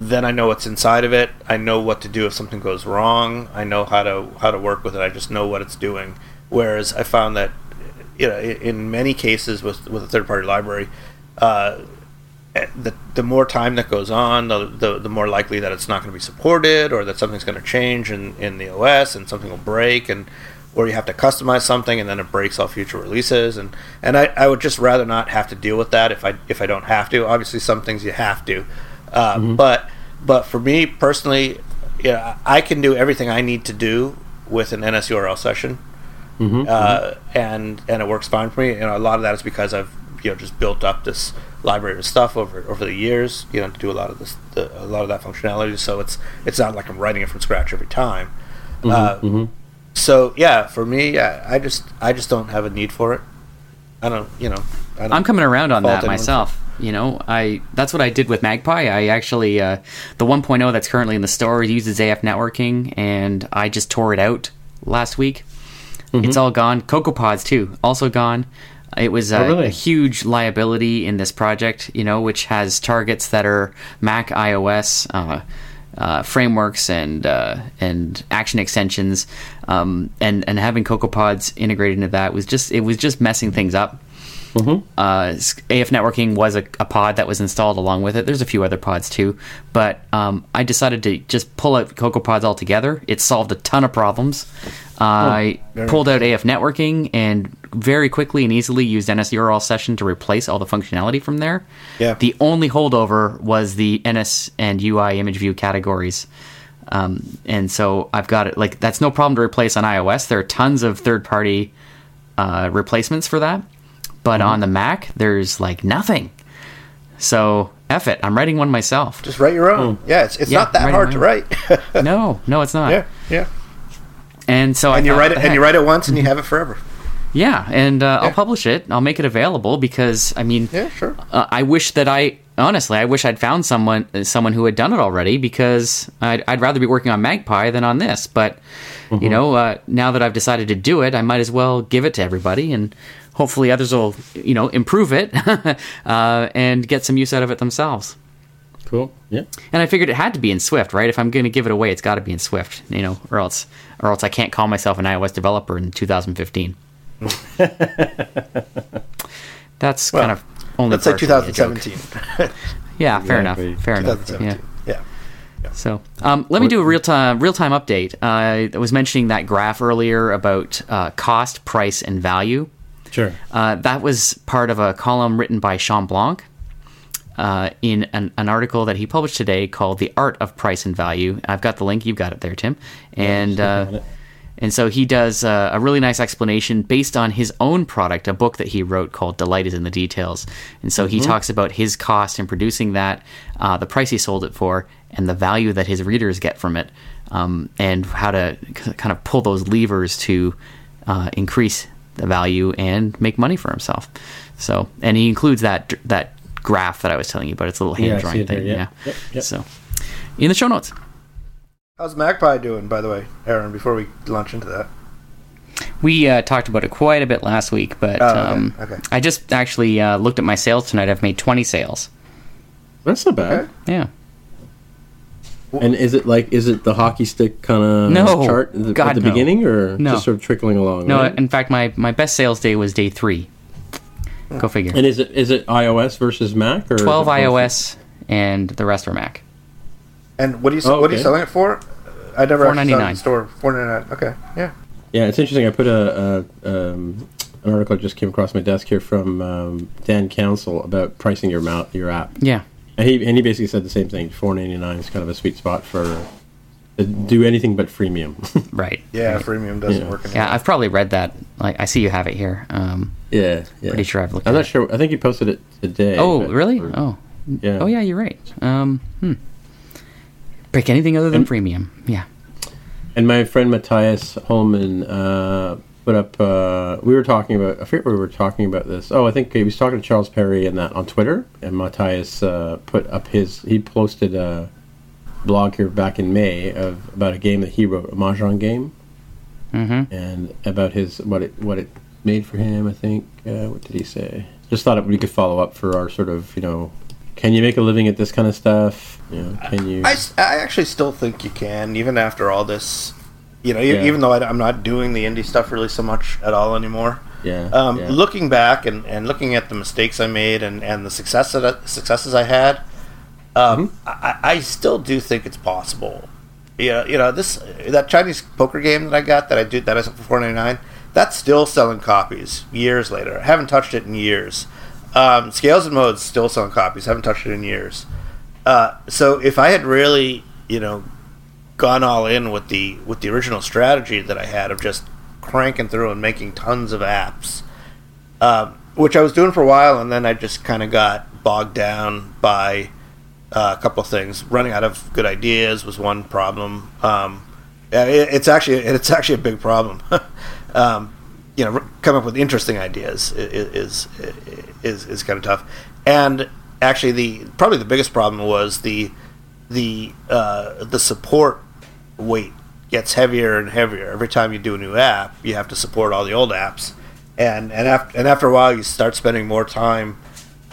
then I know what's inside of it. I know what to do if something goes wrong. I know how to how to work with it. I just know what it's doing. Whereas I found that you know in many cases with with a third party library, uh, the the more time that goes on, the, the the more likely that it's not going to be supported or that something's going to change in in the OS and something will break and or you have to customize something and then it breaks all future releases and and I, I would just rather not have to deal with that if I if I don't have to obviously some things you have to uh, mm-hmm. but but for me personally yeah I can do everything I need to do with an NSURL session mm-hmm. Uh, mm-hmm. and and it works fine for me and a lot of that is because I've you know just built up this library of stuff over over the years you know to do a lot of this the, a lot of that functionality so it's it's not like I'm writing it from scratch every time mm-hmm. Uh, mm-hmm so yeah, for me, yeah, I just I just don't have a need for it. I don't, you know. I am coming around on that myself. You know, I that's what I did with Magpie. I actually uh, the 1.0 that's currently in the store uses AFNetworking, and I just tore it out last week. Mm-hmm. It's all gone. CocoaPods too, also gone. It was a, oh, really? a, huge liability in this project, you know, which has targets that are Mac, iOS, uh, uh, frameworks, and uh, and action extensions, um, and and having CocoaPods integrated into that was just it was just messing things up. Mm-hmm. Uh, AFNetworking was a, a, pod that was installed along with it. There's a few other pods too, but um, I decided to just pull out CocoaPods altogether. It solved a ton of problems. Uh, I pulled out AFNetworking and very quickly and easily used NSURL session to replace all the functionality from there. Yeah. The only holdover was the NS and UI image view categories. Um, and so I've got it like that's no problem to replace on iOS. There are tons of third party uh, replacements for that. But mm-hmm. on the Mac, there's like nothing. So F it. I'm writing one myself. Just write your own. Mm. Yeah, it's, it's yeah, not that hard to write. no, no, it's not. Yeah, yeah. And so and I you write it and you write it once and you have it forever. Yeah, and uh, yeah. I'll publish it. I'll make it available because I mean, yeah, sure. Uh, I wish that I honestly, I wish I'd found someone someone who had done it already because I'd, I'd rather be working on Magpie than on this. But mm-hmm. you know, uh, now that I've decided to do it, I might as well give it to everybody and hopefully others will you know improve it uh, and get some use out of it themselves. Cool. Yeah. And I figured it had to be in Swift, right? If I'm going to give it away, it's got to be in Swift, you know, or else or else I can't call myself an iOS developer in 2015. that's well, kind of only. Let's say 2017. yeah, fair enough. Fair enough. Yeah. yeah. So um, let me do a real time real time update. Uh, I was mentioning that graph earlier about uh, cost, price, and value. Sure. Uh, that was part of a column written by Shawn Blanc uh, in an, an, article that he published today called "The Art of Price and Value." I've got the link. You've got it there, Tim. And uh, and so he does uh, a really nice explanation based on his own product, a book that he wrote called "Delight is in the Details." And so he mm-hmm. talks about his cost in producing that, uh, the price he sold it for, and the value that his readers get from it, um, and how to kind of pull those levers to uh, increase the value and make money for himself. So, and he includes that that graph that I was telling you about. It's a little hand drawing thing. There, yeah. yeah. Yep, yep. So, in the show notes. How's Magpie doing, by the way, Aaron? Before we launch into that. We uh, talked about it quite a bit last week, but oh, okay. Um, okay. I just actually uh, looked at my sales tonight. I've made 20 sales. That's not bad. Okay. Yeah. And is it like is it the hockey stick kind of no, chart at the, God, at the no. beginning, or no. just sort of trickling along? No, right? in fact, my, my best sales day was day three. Go figure. And is it is it iOS versus Mac or twelve iOS and the rest are Mac? And what are you oh, okay. are you selling it for? I never four ninety nine store four ninety nine. Okay, yeah. Yeah, it's interesting. I put a, a um, an article that just came across my desk here from um, Dan Counsell about pricing your mount, your app. Yeah. And he and he basically said the same thing. Four ninety nine is kind of a sweet spot for do anything but freemium. right. Yeah, right. freemium doesn't yeah. work. Anymore. Yeah, I've probably read that. Like, I see you have it here. Um, yeah, yeah. Pretty sure I've looked. I'm not it. sure. I think you posted it today. Oh, really? Or, oh, yeah. Oh, yeah. You're right. Um, hmm. Break anything other than and, freemium. Yeah. And my friend Matthias Holman uh, put up. Uh, we were talking about. I forget we were talking about this. Oh, I think he was talking to Charles Perry and that on Twitter. And Matthias uh, put up his. He posted a blog here back in May of about a game that he wrote, a mahjong game, mm-hmm. and about his what it what it made for him. I think. Uh, what did he say? Just thought we could follow up for our sort of you know can you make a living at this kind of stuff? You know, can you? I, I actually still think you can, even after all this you know, yeah. even though I, am not doing the indie stuff really so much at all anymore. Yeah, um, yeah. Looking back and, and looking at the mistakes I made and, and the success that, successes I had, um, mm-hmm. I, I still do think it's possible. Yeah, you know this that Chinese poker game that I got that I did that I sold for four ninety nine. That's still selling copies years later. I haven't touched it in years. Um, Scales and modes still selling copies. I haven't touched it in years. Uh, so if I had really, you know, gone all in with the with the original strategy that I had of just cranking through and making tons of apps, uh, which I was doing for a while, and then I just kind of got bogged down by uh, a couple of things. Running out of good ideas was one problem. Um, it, it's actually it's actually a big problem. um, you know, come up with interesting ideas is is is, is kind of tough. And actually, the probably the biggest problem was the the uh, the support weight gets heavier and heavier every time you do a new app. You have to support all the old apps, and and after and after a while, you start spending more time,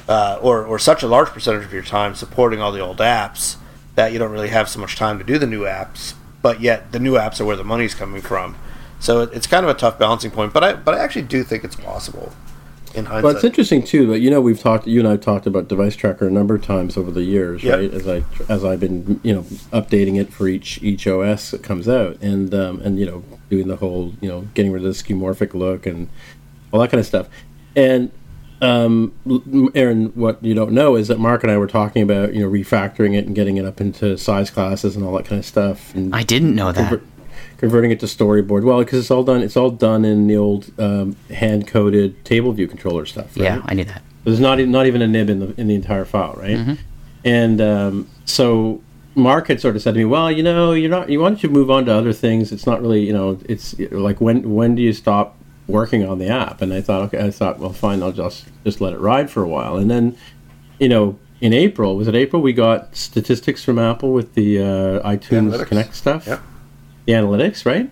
uh, or or such a large percentage of your time supporting all the old apps that you don't really have so much time to do the new apps. But yet, the new apps are where the money's coming from. So it, it's kind of a tough balancing point. But I but I actually do think it's possible in hindsight. Well, it's interesting too. But you know, we've talked. You and I have talked about Device Tracker a number of times over the years, yep. right? As I as I've been you know updating it for each each OS that comes out, and um, and you know doing the whole you know getting rid of the skeuomorphic look and all that kind of stuff. And um, Aaron, what you don't know is that Mark and I were talking about you know refactoring it and getting it up into size classes and all that kind of stuff. And I didn't know that converting it to storyboard. Well, because it's all done. It's all done in the old um, hand coded table view controller stuff. Right? Yeah, I knew that. There's not not even a nib in the in the entire file, right? Mm-hmm. And um, so Mark had sort of said to me, "Well, you know, you're not. You want to move on to other things. It's not really, you know, it's like when when do you stop working on the app?" And I thought, okay, I thought, well, fine, I'll just just let it ride for a while. And then, you know, in April, was it April? We got statistics from Apple with the uh, iTunes the Connect stuff. Yep the analytics, right?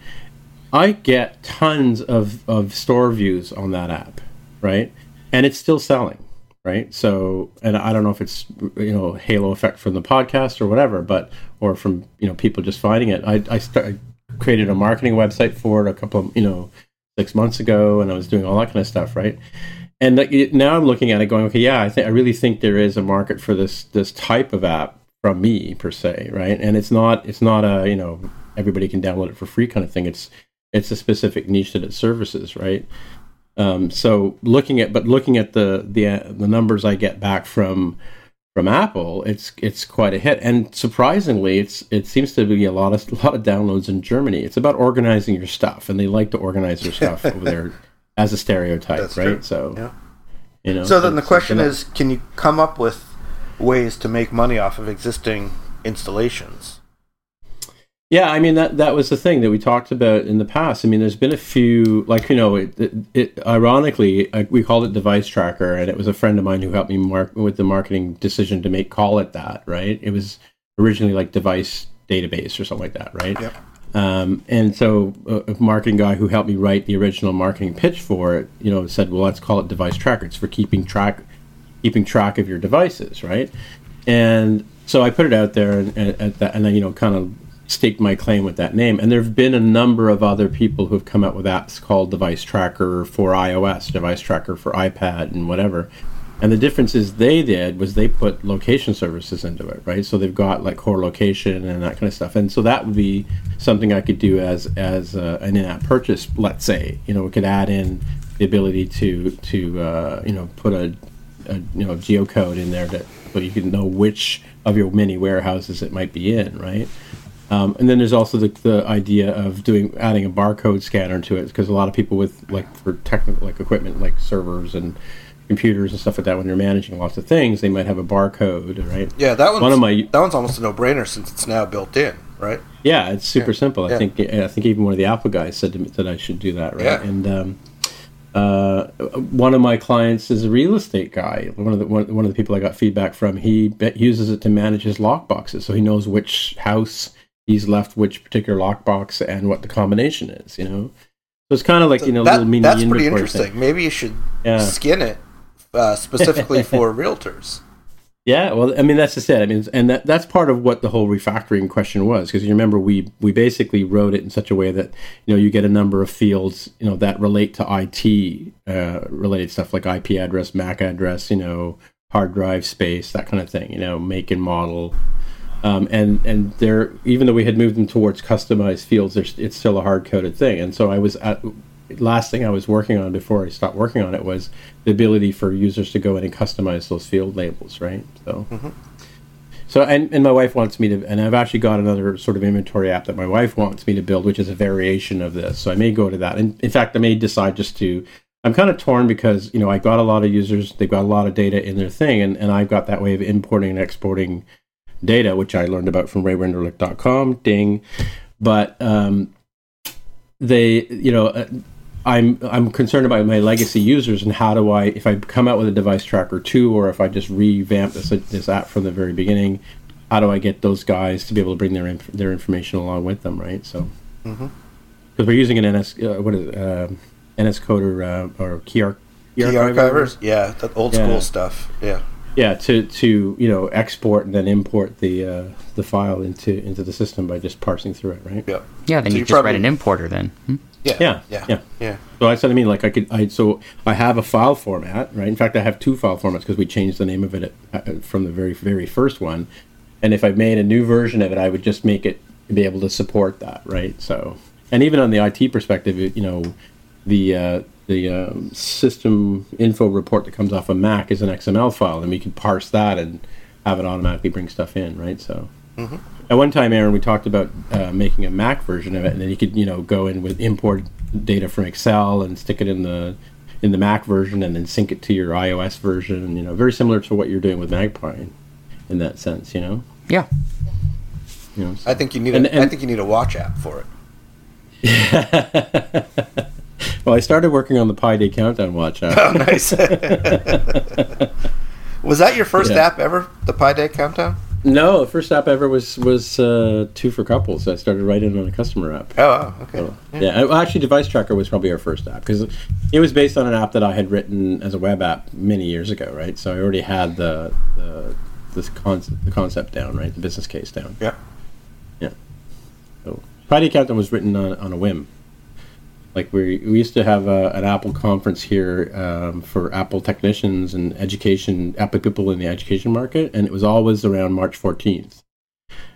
I get tons of, of store views on that app, right? And it's still selling, right? So, and I don't know if it's, you know, halo effect from the podcast or whatever, but, or from, you know, people just finding it. I, I, started, created a marketing website for it a couple of, you know, six months ago and I was doing all that kind of stuff, right? And now I'm looking at it going, okay, yeah, I think I really think there is a market for this this type of app from me per se, right? And it's not it's not a you know everybody can download it for free kind of thing. It's it's a specific niche that it services, right? Um, so looking at but looking at the the uh, the numbers I get back from from Apple, it's it's quite a hit. And surprisingly, it's it seems to be a lot of a lot of downloads in Germany. It's about organizing your stuff, and they like to organize their stuff over there as a stereotype, That's right? True. So yeah. You know, so then the question is, can you come up with ways to make money off of existing installations? Yeah, I mean that that was the thing that we talked about in the past. I mean, there's been a few, like you know, it, it, it ironically we called it device tracker, and it was a friend of mine who helped me mark with the marketing decision to make call it that. Right? It was originally like device database or something like that, right? Yep. Um, and so a, a marketing guy who helped me write the original marketing pitch for it, you know, said, well, let's call it device tracker. It's for keeping track keeping track of your devices, right? And so I put it out there, and, and, and then you know, kind of staked my claim with that name. And there have been a number of other people who have come out with apps called Device Tracker for iOS, Device Tracker for iPad, and whatever. And the difference is they did was they put location services into it, right? So they've got like core location and that kind of stuff. And so that would be something I could do as as uh, an in-app purchase. Let's say, you know, we could add in the ability to to uh, you know put a, a you know geocode in there that so you can know which of your many warehouses it might be in, right? Um, and then there's also the, the idea of doing adding a barcode scanner to it because a lot of people with like for technical like equipment like servers and computers and stuff like that when they're managing lots of things they might have a barcode right yeah that one's, one of my that one's almost a no-brainer since it's now built in right yeah it's super yeah. simple i yeah. think i think even one of the apple guys said to me that i should do that right yeah. and um, uh, one of my clients is a real estate guy. One of the one, one of the people I got feedback from, he uses it to manage his lock boxes, so he knows which house he's left which particular lockbox and what the combination is. You know, so it's kind of like you know that, little mini. That's pretty interesting. Thing. Maybe you should yeah. skin it uh, specifically for realtors. Yeah, well, I mean that's just it. I mean, and that that's part of what the whole refactoring question was because you remember we we basically wrote it in such a way that you know you get a number of fields you know that relate to IT uh, related stuff like IP address, MAC address, you know, hard drive space, that kind of thing. You know, make and model, um, and and there, even though we had moved them towards customized fields, it's still a hard coded thing. And so I was at, last thing I was working on before I stopped working on it was the ability for users to go in and customize those field labels, right? So, mm-hmm. so and, and my wife wants me to, and I've actually got another sort of inventory app that my wife wants me to build, which is a variation of this. So I may go to that. And in fact, I may decide just to. I'm kind of torn because you know I got a lot of users, they've got a lot of data in their thing, and, and I've got that way of importing and exporting data, which I learned about from RayWenderlich.com. Ding, but um, they, you know, uh, I'm I'm concerned about my legacy users and how do I, if I come out with a device tracker two, or if I just revamp this this app from the very beginning, how do I get those guys to be able to bring their inf- their information along with them, right? So, because mm-hmm. we're using an NS, uh, what is it, uh, NS Coder uh, or key, arch- key archivers. Yeah, the old yeah. school stuff. Yeah. Yeah, to, to you know export and then import the uh, the file into into the system by just parsing through it, right? Yeah. Yeah. Then so you just probably... write an importer then. Hmm? Yeah. Yeah. Yeah. Yeah. Yeah. So I said, I mean, like I could, I so I have a file format, right? In fact, I have two file formats because we changed the name of it at, uh, from the very very first one, and if I made a new version of it, I would just make it be able to support that, right? So, and even on the IT perspective, you know, the uh, the um, system info report that comes off a Mac is an XML file, and we can parse that and have it automatically bring stuff in, right? So. Mm-hmm. At one time, Aaron, we talked about uh, making a Mac version of it, and then you could, you know, go in with import data from Excel and stick it in the in the Mac version, and then sync it to your iOS version. You know, very similar to what you're doing with Magpie, in that sense. You know. Yeah. You know, so. I think you need. And, a, and, I think you need a watch app for it. well, I started working on the Pi Day Countdown watch app. Oh, nice. Was that your first yeah. app ever? The Pi Day Countdown? No, the first app ever was was uh, two for couples. I started writing on a customer app. Oh, okay. So, yeah. yeah. Actually, Device Tracker was probably our first app because it was based on an app that I had written as a web app many years ago, right? So I already had the the this concept the concept down, right? The business case down. Yeah. Yeah. So Pi Day Countdown was written on, on a whim. Like we we used to have a, an Apple conference here um, for Apple technicians and education Apple people in the education market, and it was always around March 14th.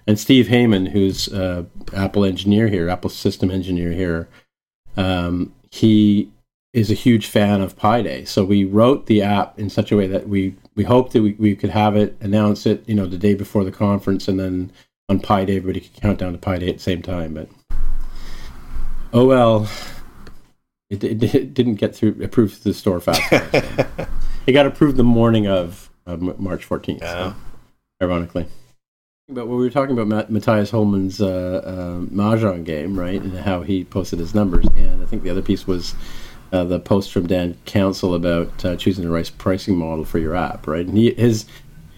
And Steve Hayman, who's uh, Apple engineer here, Apple system engineer here, um, he is a huge fan of Pi Day. So we wrote the app in such a way that we we hoped that we, we could have it, announce it, you know, the day before the conference, and then on Pi Day everybody could count down to Pi Day at the same time. But oh well, it, it, it didn't get through approved to the store fast. it got approved the morning of uh, March 14th. Yeah. So, ironically. But what we were talking about Matthias Holman's uh, uh, Mahjong game, right, and how he posted his numbers, and I think the other piece was uh, the post from Dan Counsell about uh, choosing the right pricing model for your app, right? And he, his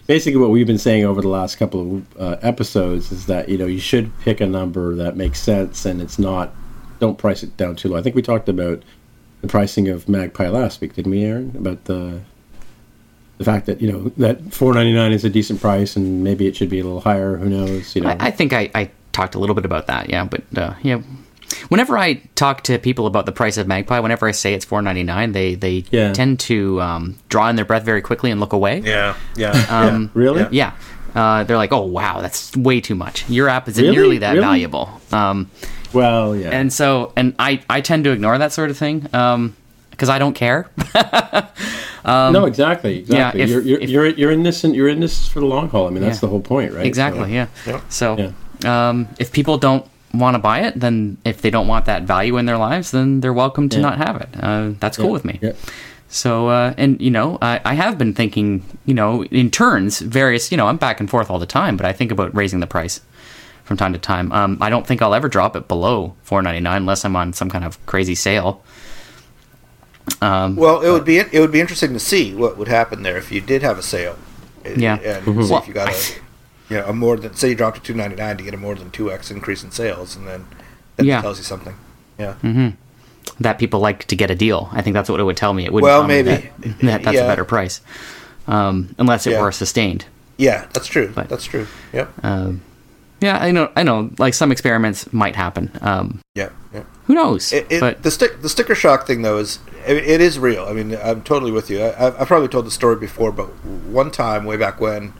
basically what we've been saying over the last couple of uh, episodes is that you know you should pick a number that makes sense and it's not don't price it down too low. I think we talked about the pricing of Magpie last week, didn't we, Aaron? About the the fact that you know that four ninety nine is a decent price and maybe it should be a little higher. Who knows? You know, I, I think I, I talked a little bit about that. Yeah, but uh, yeah, Whenever I talk to people about the price of Magpie, whenever I say it's four ninety nine, they they yeah. tend to um, draw in their breath very quickly and look away. Yeah, yeah, um, yeah. really, yeah. Uh, they're like, "Oh wow, that's way too much. Your app isn't really? nearly that really? valuable." Um, well, yeah. And so, and I I tend to ignore that sort of thing because um, I don't care. Um, no, exactly, exactly. Yeah, if, you're, you're, if, you're, you're in this and you're in this for the long haul. I mean, that's yeah. the whole point, right? Exactly. So, yeah. yeah. So, um, if people don't want to buy it, then if they don't want that value in their lives, then they're welcome to yeah. not have it. Uh, that's cool yeah. with me. Yeah. So, uh, and you know, I, I, have been thinking, you know, in turns, various, you know, I'm back and forth all the time, but I think about raising the price from time to time. Um, I don't think I'll ever drop it below 4.99 unless I'm on some kind of crazy sale. Um, well, it but, would be it would be interesting to see what would happen there if you did have a sale. Yeah, and mm-hmm. see well, if you got a you know, a more than say you dropped to two ninety nine to get a more than two x increase in sales, and then that yeah. tells you something. Yeah. Mm-hmm. That people like to get a deal. I think that's what it would tell me. It would well, maybe that, that that's yeah. a better price, um, unless it yeah. were sustained. Yeah, that's true. But, that's true. Yep. Um, yeah, I know. I know. Like some experiments might happen. Um, yeah, yeah. Who knows? It, it, but the stick, the sticker shock thing, though, is it, it is real. I mean, I'm totally with you. I, have probably told the story before, but one time, way back when,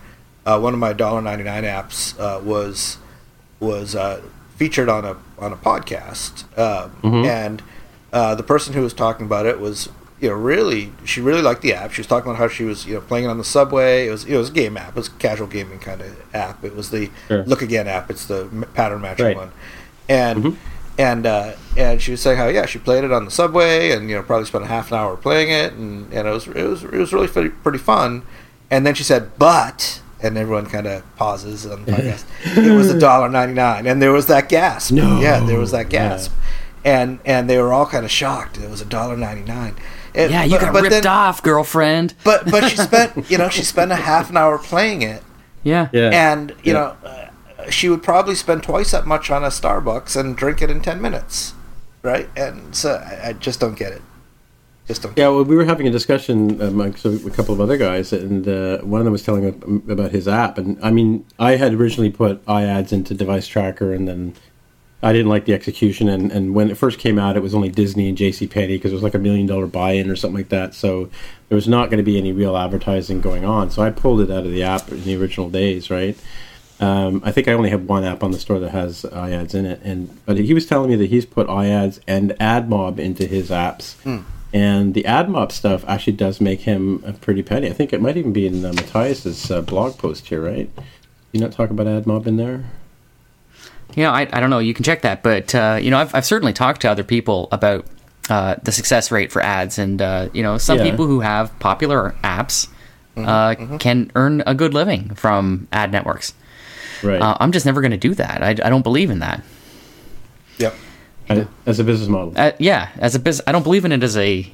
uh, one of my $1.99 apps uh, was was uh, featured on a on a podcast, um, mm-hmm. and uh, the person who was talking about it was you know really she really liked the app. She was talking about how she was you know playing it on the subway. It was it was a game app. It was a casual gaming kind of app. It was the sure. Look Again app. It's the pattern matching right. one, and. Mm-hmm. And uh, and she was saying how yeah she played it on the subway and you know probably spent a half an hour playing it and, and it was it was it was really pretty fun, and then she said but and everyone kind of pauses on the podcast. it was a dollar ninety nine, and there was that gasp. No, yeah, there was that gasp, yeah. And and they were all kind of shocked. It was a dollar ninety nine. Yeah, you but, got but ripped then, off, girlfriend. But but she spent you know she spent a half an hour playing it. Yeah, yeah, and you yeah. know uh, she would probably spend twice that much on a Starbucks and drink it in ten minutes, right? And so I, I just don't get it. Just yeah, well, we were having a discussion amongst a, couple of other guys, and uh, one of them was telling about his app. And I mean, I had originally put iAds into Device Tracker, and then I didn't like the execution. And, and when it first came out, it was only Disney and J.C. Penney because it was like a million dollar buy-in or something like that. So there was not going to be any real advertising going on. So I pulled it out of the app in the original days, right? Um, I think I only have one app on the store that has iAds in it, and but he was telling me that he's put iAds and AdMob into his apps, mm. and the AdMob stuff actually does make him a pretty penny. I think it might even be in uh, Matthias's uh, blog post here, right? You not talk about AdMob in there? Yeah, I, I don't know. You can check that, but uh, you know, I've I've certainly talked to other people about uh, the success rate for ads, and uh, you know, some yeah. people who have popular apps mm-hmm, uh, mm-hmm. can earn a good living from ad networks. Right. Uh, I'm just never going to do that. I, I don't believe in that. Yep. As a business model. Uh, yeah, as a business, I don't believe in it as a,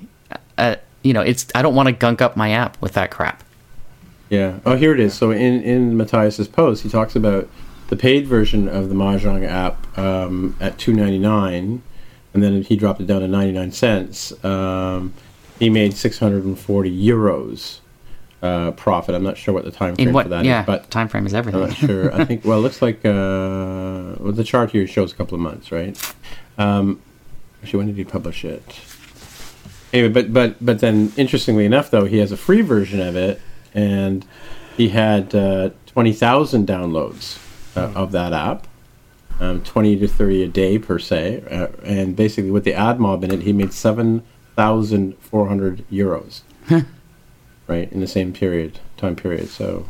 a you know, it's. I don't want to gunk up my app with that crap. Yeah. Oh, here it is. So in in Matthias's post, he talks about the paid version of the Mahjong app um, at two ninety nine, and then he dropped it down to ninety nine cents. Um, he made six hundred and forty euros uh, profit. I'm not sure what the time frame what, for that yeah, is, but time frame is everything. I'm not sure. I think well, it looks like uh, well, the chart here shows a couple of months, right? Um, actually, when did he publish it? Anyway, but but but then interestingly enough, though, he has a free version of it, and he had uh, twenty thousand downloads uh, mm. of that app. Um, 20 to 30 a day per se, uh, and basically with the AdMob in it, he made 7,400 euros right, in the same period, time period. So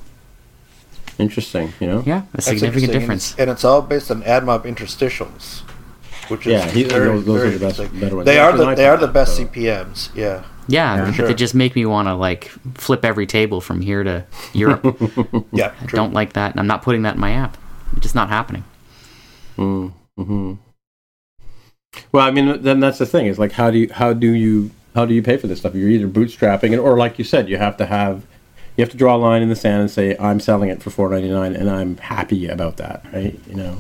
interesting, you know? Yeah, a significant difference. And it's, and it's, all based on AdMob interstitials, which is yeah, he, very, those, those are the best, better ones. They are the they are the best so. CPMS. Yeah. Yeah, yeah sure. they just make me want to like flip every table from here to Europe. yeah, I don't like that, and I'm not putting that in my app. It's just not happening. Mm, hmm Well, I mean, then that's the thing. Is like, how do you how do you how do you pay for this stuff? You're either bootstrapping it, or like you said, you have to have you have to draw a line in the sand and say I'm selling it for four ninety nine, and I'm happy about that, right? You know,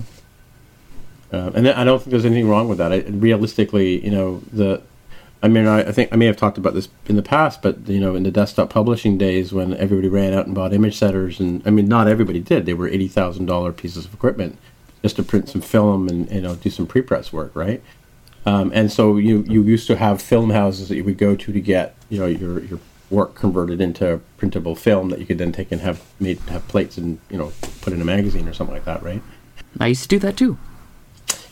uh, and I don't think there's anything wrong with that. I, realistically, you know, the I mean, I, I, think I may have talked about this in the past, but you know, in the desktop publishing days when everybody ran out and bought image setters, and I mean, not everybody did. They were eighty thousand dollar pieces of equipment just to print some film and you know do some pre press work, right? Um, and so you you used to have film houses that you would go to to get you know your your work converted into printable film that you could then take and have made have plates and you know put in a magazine or something like that, right? I used to do that too.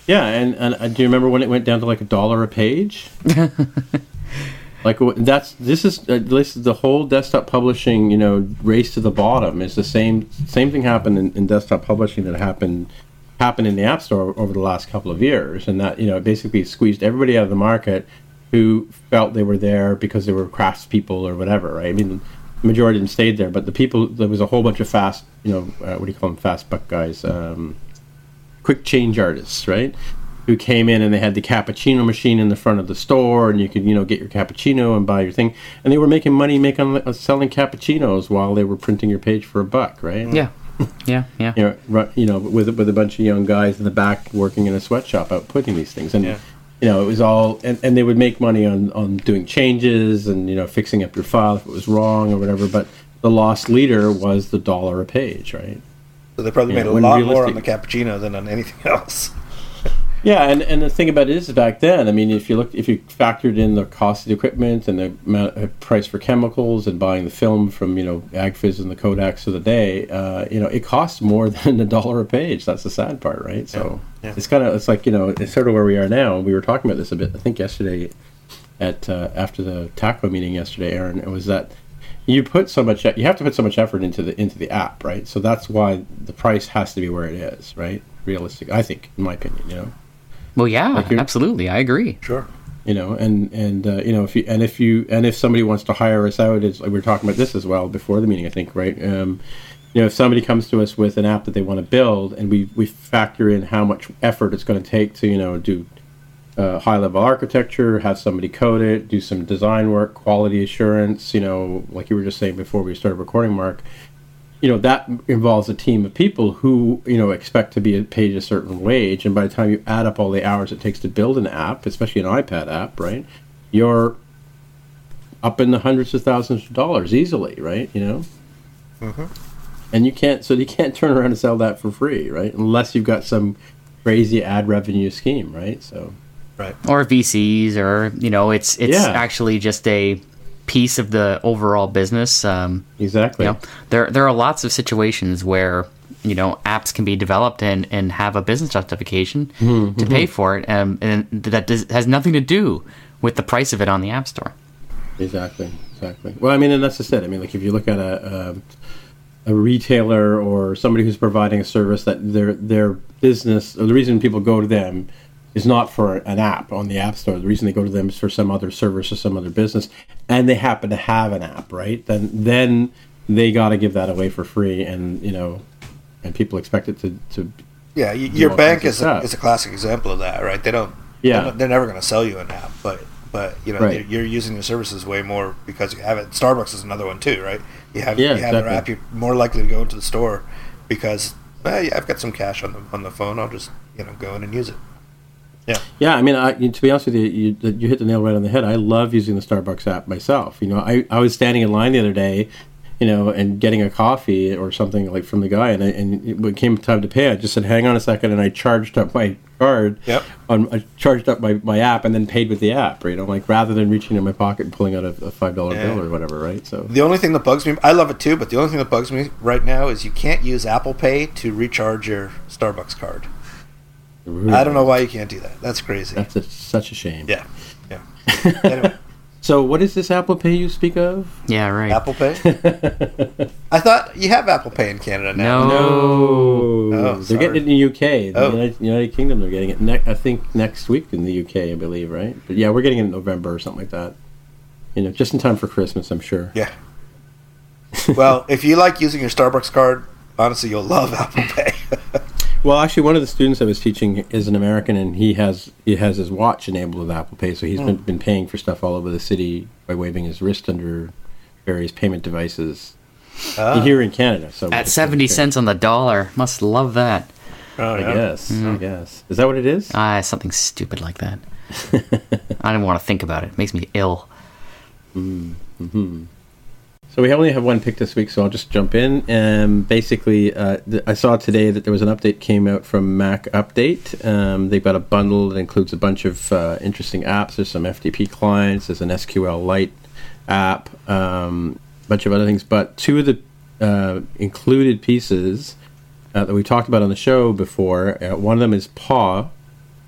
Yeah, and, and uh, do you remember when it went down to like a dollar a page? like that's this is uh, this is the whole desktop publishing you know race to the bottom is the same same thing happened in, in desktop publishing that happened happened in the App Store over the last couple of years, and that you know basically squeezed everybody out of the market who felt they were there because they were craftspeople or whatever. Right? I mean, the majority of them stayed there, but the people there was a whole bunch of fast, you know, uh, what do you call them, fast buck guys, um, quick change artists, right? Who came in and they had the cappuccino machine in the front of the store, and you could you know get your cappuccino and buy your thing, and they were making money making uh, selling cappuccinos while they were printing your page for a buck, right? Yeah yeah, yeah. You know, you know, with with a bunch of young guys in the back working in a sweatshop out putting these things, and yeah. you know, it was all, and, and they would make money on on doing changes and you know fixing up your file if it was wrong or whatever. But the lost leader was the dollar a page, right? So they probably you made a lot more on the cappuccino than on anything else. Yeah, and, and the thing about it is back then, I mean, if you look, if you factored in the cost of the equipment and the amount, uh, price for chemicals and buying the film from you know Agfas and the Kodaks of the day, uh, you know, it costs more than a dollar a page. That's the sad part, right? So yeah, yeah. it's kind of it's like you know it's sort of where we are now. We were talking about this a bit, I think yesterday, at uh, after the TACO meeting yesterday, Aaron. It was that you put so much you have to put so much effort into the into the app, right? So that's why the price has to be where it is, right? Realistic, I think, in my opinion, you know. Well, yeah, like absolutely, I agree. Sure. You know, and and uh, you know if you and if you and if somebody wants to hire us out, it's like we were talking about this as well before the meeting, I think, right? Um, you know, if somebody comes to us with an app that they want to build, and we we factor in how much effort it's going to take to you know do uh, high level architecture, have somebody code it, do some design work, quality assurance, you know, like you were just saying before we started recording, Mark, you know that involves a team of people who you know expect to be paid a certain wage and by the time you add up all the hours it takes to build an app especially an ipad app right you're up in the hundreds of thousands of dollars easily, right? You know. Mm-hmm. And you can't, so you can't turn around and sell that for free, right? Unless you've got some crazy ad revenue scheme, right? So, right. Or VCs, or you know, it's it's yeah. actually just a piece of the overall business. Um, exactly. You know, there there are lots of situations where you know apps can be developed and, and have a business justification mm-hmm. to pay for it, um, and that does, has nothing to do with the price of it on the app store. Exactly. Exactly. Well, I mean, and that's just it. I mean, like if you look at a, a, a retailer or somebody who's providing a service that their their business, or the reason people go to them is not for an app on the app store. The reason they go to them is for some other service or some other business, and they happen to have an app, right? Then then they got to give that away for free, and you know, and people expect it to. to yeah, your bank is a, is a classic example of that, right? They don't. Yeah, they're, they're never going to sell you an app, but but you know right. you're using the services way more because you have it. Starbucks is another one too, right? You have yeah, you have exactly. their app, you're more likely to go into the store because yeah, I've got some cash on the on the phone. I'll just you know go in and use it. Yeah, yeah. I mean, I, to be honest with you, you, you hit the nail right on the head. I love using the Starbucks app myself. You know, I, I was standing in line the other day you know, and getting a coffee or something like from the guy. And, I, and when it came time to pay, I just said, "Hang on a second, and I charged up my card. Yep. On I charged up my, my app and then paid with the app. Right. I'm like rather than reaching in my pocket and pulling out a, a five dollar yeah. bill or whatever. Right. So the only thing that bugs me, I love it too, but the only thing that bugs me right now is you can't use Apple Pay to recharge your Starbucks card. Really? I don't know why you can't do that. That's crazy. That's a, such a shame. Yeah. Yeah. anyway. So, what is this Apple Pay you speak of? Yeah, right. Apple Pay. I thought you have Apple Pay in Canada now. No, no. Oh, they're getting it in the UK. The oh. United, United, Kingdom, they're getting it. Ne- I think next week in the UK, I believe, right? But yeah, we're getting it in November or something like that. You know, just in time for Christmas, I'm sure. Yeah. well, if you like using your Starbucks card, honestly, you'll love Apple Pay. Well, actually, one of the students I was teaching is an American, and he has he has his watch enabled with Apple Pay, so he's mm. been, been paying for stuff all over the city by waving his wrist under various payment devices ah. here in Canada. So at seventy cents on the dollar, must love that. Oh, I guess. Mm. I guess. Is that what it is? Ah, something stupid like that. I don't want to think about it. It makes me ill. Mm. hmm so we only have one pick this week, so I'll just jump in. And basically, uh, th- I saw today that there was an update came out from MacUpdate. Um, they've got a bundle that includes a bunch of uh, interesting apps. There's some FTP clients. There's an SQLite app, a um, bunch of other things. But two of the uh, included pieces uh, that we talked about on the show before. Uh, one of them is Paw,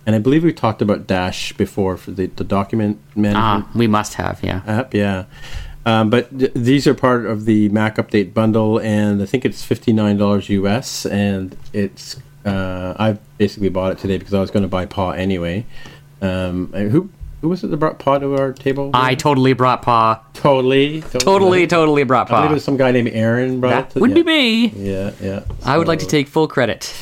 and I believe we talked about Dash before for the, the document management. Ah, we must have, yeah. App, yeah. Um, but th- these are part of the MacUpdate bundle, and I think it's fifty nine dollars US, and it's uh, I basically bought it today because I was going to buy Paw anyway. Um, who who was it that brought Paw to our table? I totally brought Paw. Totally, totally, totally, totally brought Paw. I believe it was some guy named Aaron brought that it. Would yeah. be me. Yeah, yeah. So, I would like to take full credit.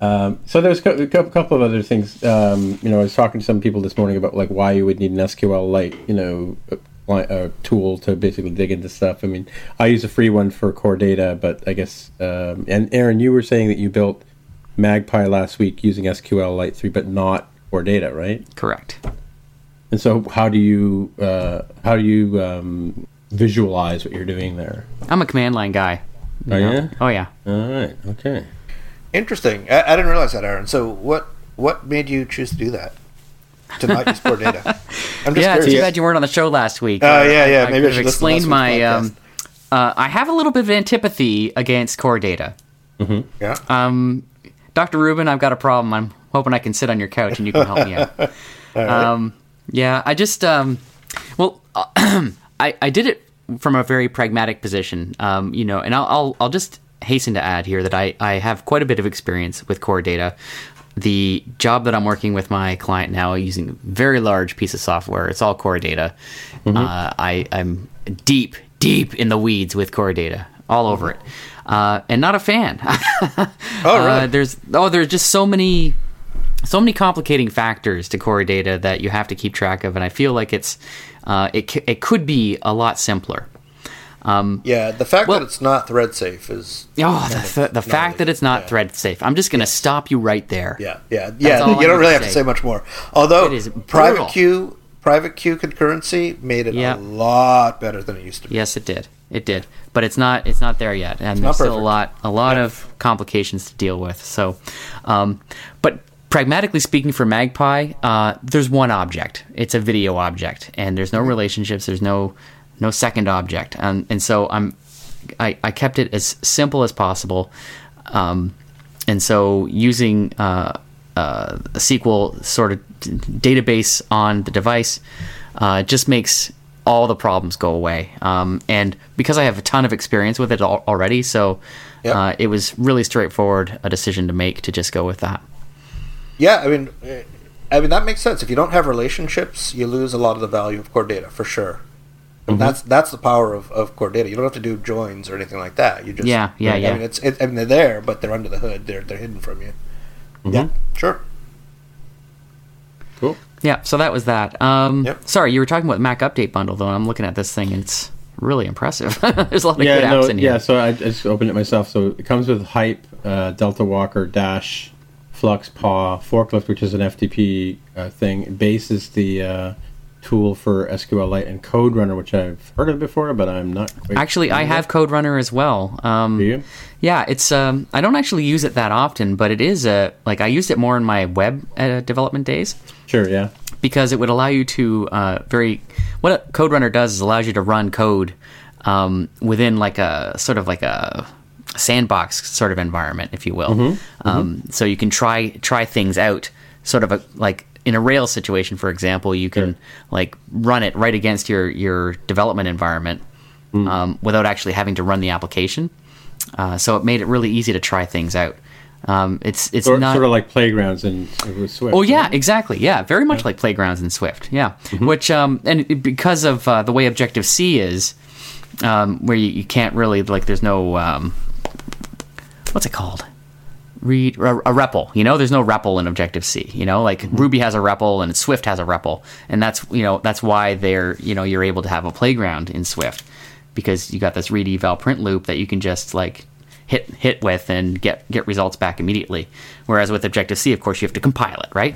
Um, so there's a couple of other things. Um, you know, I was talking to some people this morning about like why you would need an SQLite, you know, a tool to basically dig into stuff. I mean, I use a free one for core data, but I guess um, and Aaron, you were saying that you built Magpie last week using SQLite three, but not core data, right? Correct. And so, how do you uh, how do you um, visualize what you're doing there? I'm a command line guy. You oh know? yeah. Oh yeah. All right. Okay. Interesting. I, I didn't realize that, Aaron. So, what what made you choose to do that? To not use core data. I'm just yeah, curious. too bad you weren't on the show last week. Oh uh, yeah, yeah. I, Maybe I, I should explained my. Um, uh, I have a little bit of antipathy against core data. Mm-hmm. Yeah. Um, Dr. Rubin, I've got a problem. I'm hoping I can sit on your couch and you can help me out. right. um, yeah, I just um, well, I I did it from a very pragmatic position. Um, you know, and I'll, I'll I'll just hasten to add here that I, I have quite a bit of experience with core data the job that I'm working with my client now using a very large piece of software. It's all core data. Mm-hmm. Uh, I, I'm deep, deep in the weeds with core data, all over it, uh, and not a fan. oh, really? Uh, there's oh, there's just so many, so many complicating factors to core data that you have to keep track of, and I feel like it's uh, it it could be a lot simpler. Um, yeah, the fact well, that it's not thread safe is. Oh, the, the, the fact that it's not yeah. thread safe. I'm just going to yes. stop you right there. Yeah, yeah, yeah. You don't really have to say much more. Although private queue, private queue concurrency made it yep. a lot better than it used to be. Yes, it did. It did, but it's not. It's not there yet, and there's still a lot, a lot yeah. of complications to deal with. So, um, but pragmatically speaking, for Magpie, uh, there's one object. It's a video object, and there's no relationships. There's no no second object, and and so I'm I, I kept it as simple as possible. Um, and so using uh, uh, a SQL sort of database on the device uh, just makes all the problems go away. Um, and because I have a ton of experience with it al- already, so yep. Uh, it was really straightforward a decision to make to just go with that. Yeah, I mean, I mean that makes sense. If you don't have relationships, you lose a lot of the value of core data for sure. Mm-hmm. That's that's the power of, of core data. You don't have to do joins or anything like that. You just yeah yeah right? yeah. I mean it's it, I mean they're there, but they're under the hood. They're they're hidden from you. Mm-hmm. Yeah, sure. Cool. Yeah, so that was that. Um, yep. Sorry, you were talking about MacUpdate Bundle, though. I'm looking at this thing, and it's really impressive. There's a lot of yeah, good apps no, in here. Yeah, so I, I, just opened it myself. So it comes with Hype, uh, Delta Walker, Dash, Flux, Paw, Forklift, which is an FTP uh, thing. Base is the uh, tool for SQLite and Code Runner, which I've heard of before, but I'm not. Actually, I have Code Runner as well. Um, Do you? Yeah, it's. Um, I don't actually use it that often, but it is a like I used it more in my web uh, development days. Sure. Yeah. Because it would allow you to uh, very what Code Runner does is allows you to run code um, within like a sort of like a sandbox sort of environment, if you will. Mm-hmm. Um, mm-hmm. So you can try try things out, sort of a, like in a Rails situation, for example, you can sure. like run it right against your your development environment mm. um, without actually having to run the application. Uh, so it made it really easy to try things out. Um, it's it's sort, not sort of like playgrounds in Swift. Oh yeah, right? exactly. Yeah, very much yeah. like playgrounds in Swift. Yeah, mm-hmm. which um, and because of uh, the way Objective C is, um, where you, you, can't really like there's no um, what's it called read a, a REPL. You know, there's no REPL in Objective C. You know, like mm-hmm. Ruby has a REPL and Swift has a REPL, and that's you know that's why they're you know you're able to have a playground in Swift because you got this read eval print loop that you can just like hit hit with and get get results back immediately. Whereas with Objective C, of course, you have to compile it, right?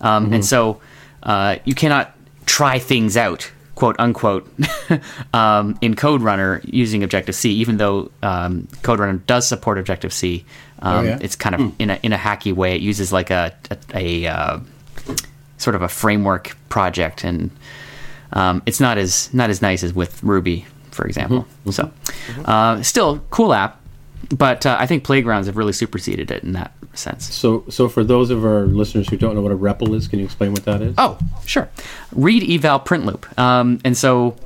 Um, mm-hmm. And so uh, you cannot try things out quote unquote um, in Code Runner using Objective C, even though um, Code Runner does support Objective C. Um, oh, yeah? It's kind of mm. in a in a hacky way. It uses like a a, a uh, sort of a framework project, and um, it's not as not as nice as with Ruby, for example. Mm-hmm. So, mm-hmm. uh, still cool app, but uh, I think Playgrounds have really superseded it in that sense. So, so for those of our listeners who don't know what a REPL is, can you explain what that is? Oh, sure. Read eval print loop, um, and so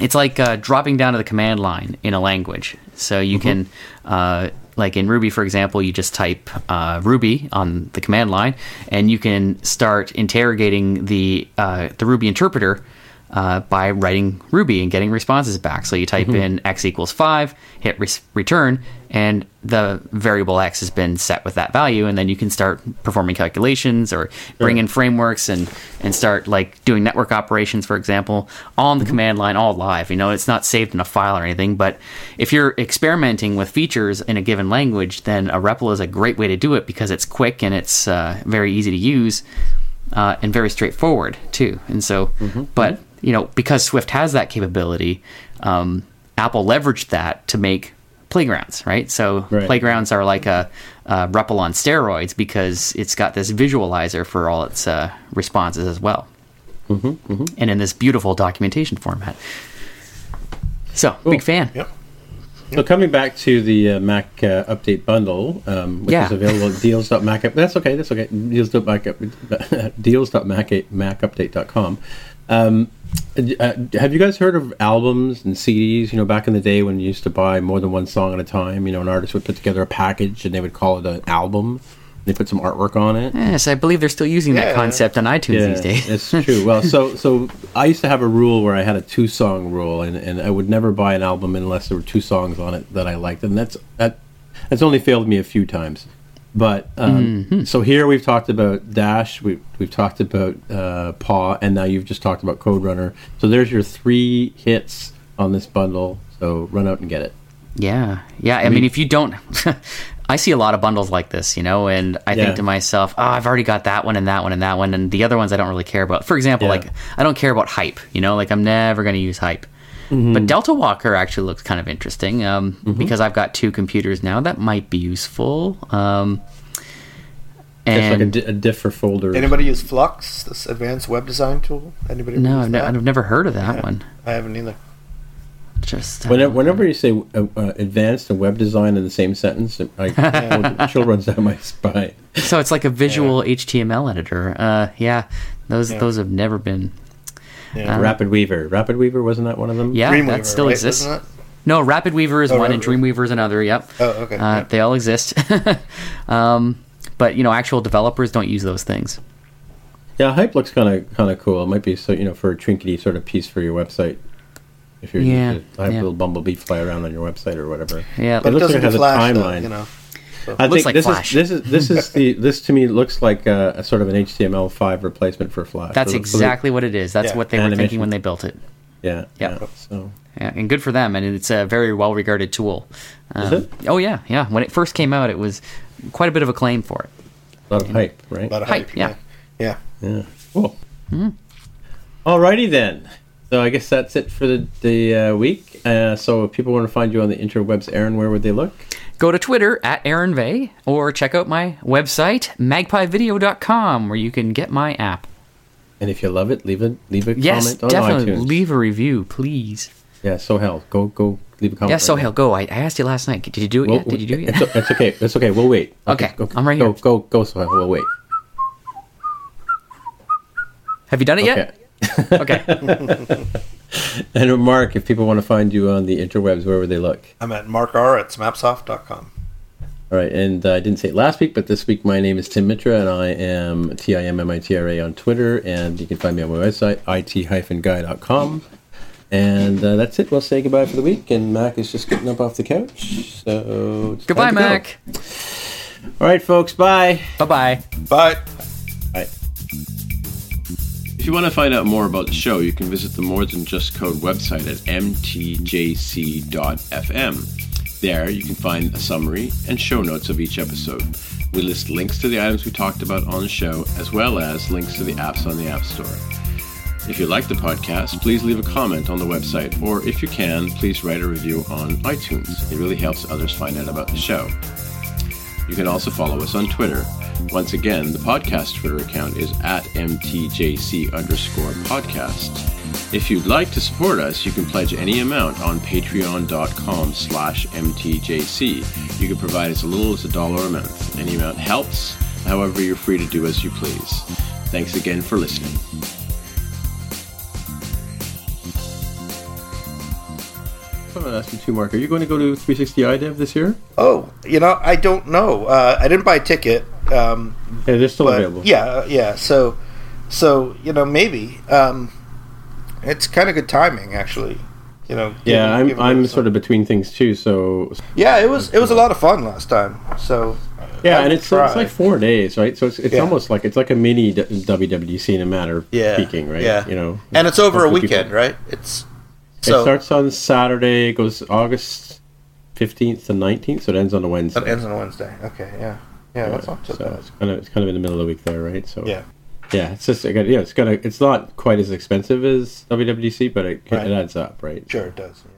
it's like uh, dropping down to the command line in a language. So you mm-hmm. can, uh, like in Ruby, for example, you just type uh, Ruby on the command line, and you can start interrogating the uh, the Ruby interpreter uh, by writing Ruby and getting responses back. So you type mm-hmm. in x equals 5, hit re- return, and the variable x has been set with that value. And then you can start performing calculations or bring in frameworks and, and start like doing network operations, for example, on the mm-hmm. command line, all live. You know, it's not saved in a file or anything. But if you're experimenting with features in a given language, then a REPL is a great way to do it because it's quick and it's uh, very easy to use. Uh, and very straightforward too, and so, mm-hmm. but you know, because Swift has that capability, um, Apple leveraged that to make playgrounds, right? So right. playgrounds are like a, a REPL on steroids because it's got this visualizer for all its uh, responses as well, mm-hmm, mm-hmm. and in this beautiful documentation format. So cool. big fan. Yep. So coming back to the uh, Mac uh, update bundle, um, which yeah. is available at deals.mac. That's okay. That's okay. Deals.mac deals.macupdate.com. Um, uh, have you guys heard of albums and CDs? You know, back in the day when you used to buy more than one song at a time, you know, an artist would put together a package and they would call it an album. They put some artwork on it. Yes, I believe they're still using yeah. that concept on iTunes yeah, these days. it's true. Well, so so I used to have a rule where I had a two song rule, and, and I would never buy an album unless there were two songs on it that I liked, and that's that that's only failed me a few times. But um, mm-hmm. so here we've talked about Dash, we, we've talked about uh, Paw, and now you've just talked about Code Runner. So there's your three hits on this bundle. So run out and get it. Yeah, yeah. I, I mean, mean, if you don't, I see a lot of bundles like this, you know, and I yeah. think to myself, oh, I've already got that one and that one and that one, and the other ones I don't really care about. For example, yeah. like I don't care about hype, you know, like I'm never going to use hype. Mm-hmm. But Delta Walker actually looks kind of interesting um, mm-hmm. because I've got two computers now. That might be useful. Um, and like a, di- a diff for folders. Anybody use Flux, this advanced web design tool? Anybody? No, I've, ne- I've, never heard of that yeah, one. I haven't either. Just uh, whenever, whenever you say uh, uh, advanced and web design in the same sentence, I, chill runs down my spine. So it's like a visual yeah. HTML editor. Uh, yeah, those yeah. those have never been. Yeah. Rapid Weaver. Rapid Weaver wasn't that one of them? Yeah, Dreamweaver, that still right? exists. No, Rapid Weaver is oh, one, and Dreamweaver is another. Yep. Oh, okay. Uh, they all exist. um, but you know, actual developers don't use those things. Yeah, hype looks kind of kind of cool. It might be so you know for a trinkety sort of piece for your website. If you're yeah, to have yeah. a little bumblebee fly around on your website or whatever. Yeah, but it looks like it has a timeline. Though, you know. So. I think like this Flash. is this is this is the this to me looks like a, a sort of an HTML5 replacement for Flash. That's so exactly what it is. That's yeah. what they Animation. were thinking when they built it. Yeah. Yeah. So. Yeah, and good for them, and it's a very well regarded tool. Um, is it? Oh yeah, yeah. When it first came out, it was quite a bit of acclaim for it. A lot of hype, right? A lot of hype, hype yeah. yeah. Yeah. Cool. Mm-hmm. Alrighty then. So I guess that's it for the, the uh, week. Uh, so if people want to find you on the interwebs, Aaron, where would they look? Go to Twitter at Aaron Vegh or check out my website, magpievideo.com, where you can get my app. And if you love it, leave a leave a yes, comment on definitely. iTunes. Leave a review, please. Yeah, so hell, go go leave a comment. Yeah, so right hell, go. I, I asked you last night. Did you do it well, yet? Did you do it yet? It's, it's okay. It's okay. We'll wait. Okay, okay, I'm right go, here. Go go go. So hell, we'll wait. Have you done it okay. yet? okay. and Mark, if people want to find you on the interwebs, where would they look? I'm at markr at smapsoft.com. All right, and uh, I didn't say it last week, but this week my name is Tim Mitra, and I am T I M M I T R A on Twitter, and you can find me on my website, it-guy.com. And uh, that's it. We'll say goodbye for the week, and Mac is just getting up off the couch. So goodbye, Mac. Go. All right, folks. Bye. Bye-bye. Bye. Bye. If you want to find out more about the show, you can visit the More Than Just Code website at mtjc.fm. There, you can find a summary and show notes of each episode. We list links to the items we talked about on the show, as well as links to the apps on the App Store. If you like the podcast, please leave a comment on the website, or if you can, please write a review on iTunes. It really helps others find out about the show. You can also follow us on Twitter. Once again, the podcast Twitter account is at mtjc underscore podcast. If you'd like to support us, you can pledge any amount on patreon.com slash mtjc. You can provide as little as a dollar a month. Any amount helps. However, you're free to do as you please. Thanks again for listening. I'm going to ask you too, Mark. Are you going to go to 360 iDev this year? Oh, you know, I don't know. Uh, I didn't buy a ticket. Um, yeah, they're still available. Yeah, yeah. So, so you know, maybe. Um, it's kind of good timing, actually. You know. Yeah, I'm I'm sort of between things too. So. Yeah, it was it was a lot of fun last time. So. Yeah, and it's, it's like four days, right? So it's, it's yeah. almost like it's like a mini WWDC in a matter of yeah. speaking, right? Yeah. You know. And it's over a weekend, people. right? It's. So, it starts on Saturday, it goes August fifteenth to nineteenth, so it ends on a Wednesday. It ends on a Wednesday. Okay, yeah, yeah, yeah that's not so, so bad. It's kind of it's kind of in the middle of the week there, right? So yeah, yeah, it's just yeah, it's gonna it's not quite as expensive as WWDC, but it right. it adds up, right? Sure, it does. Yeah.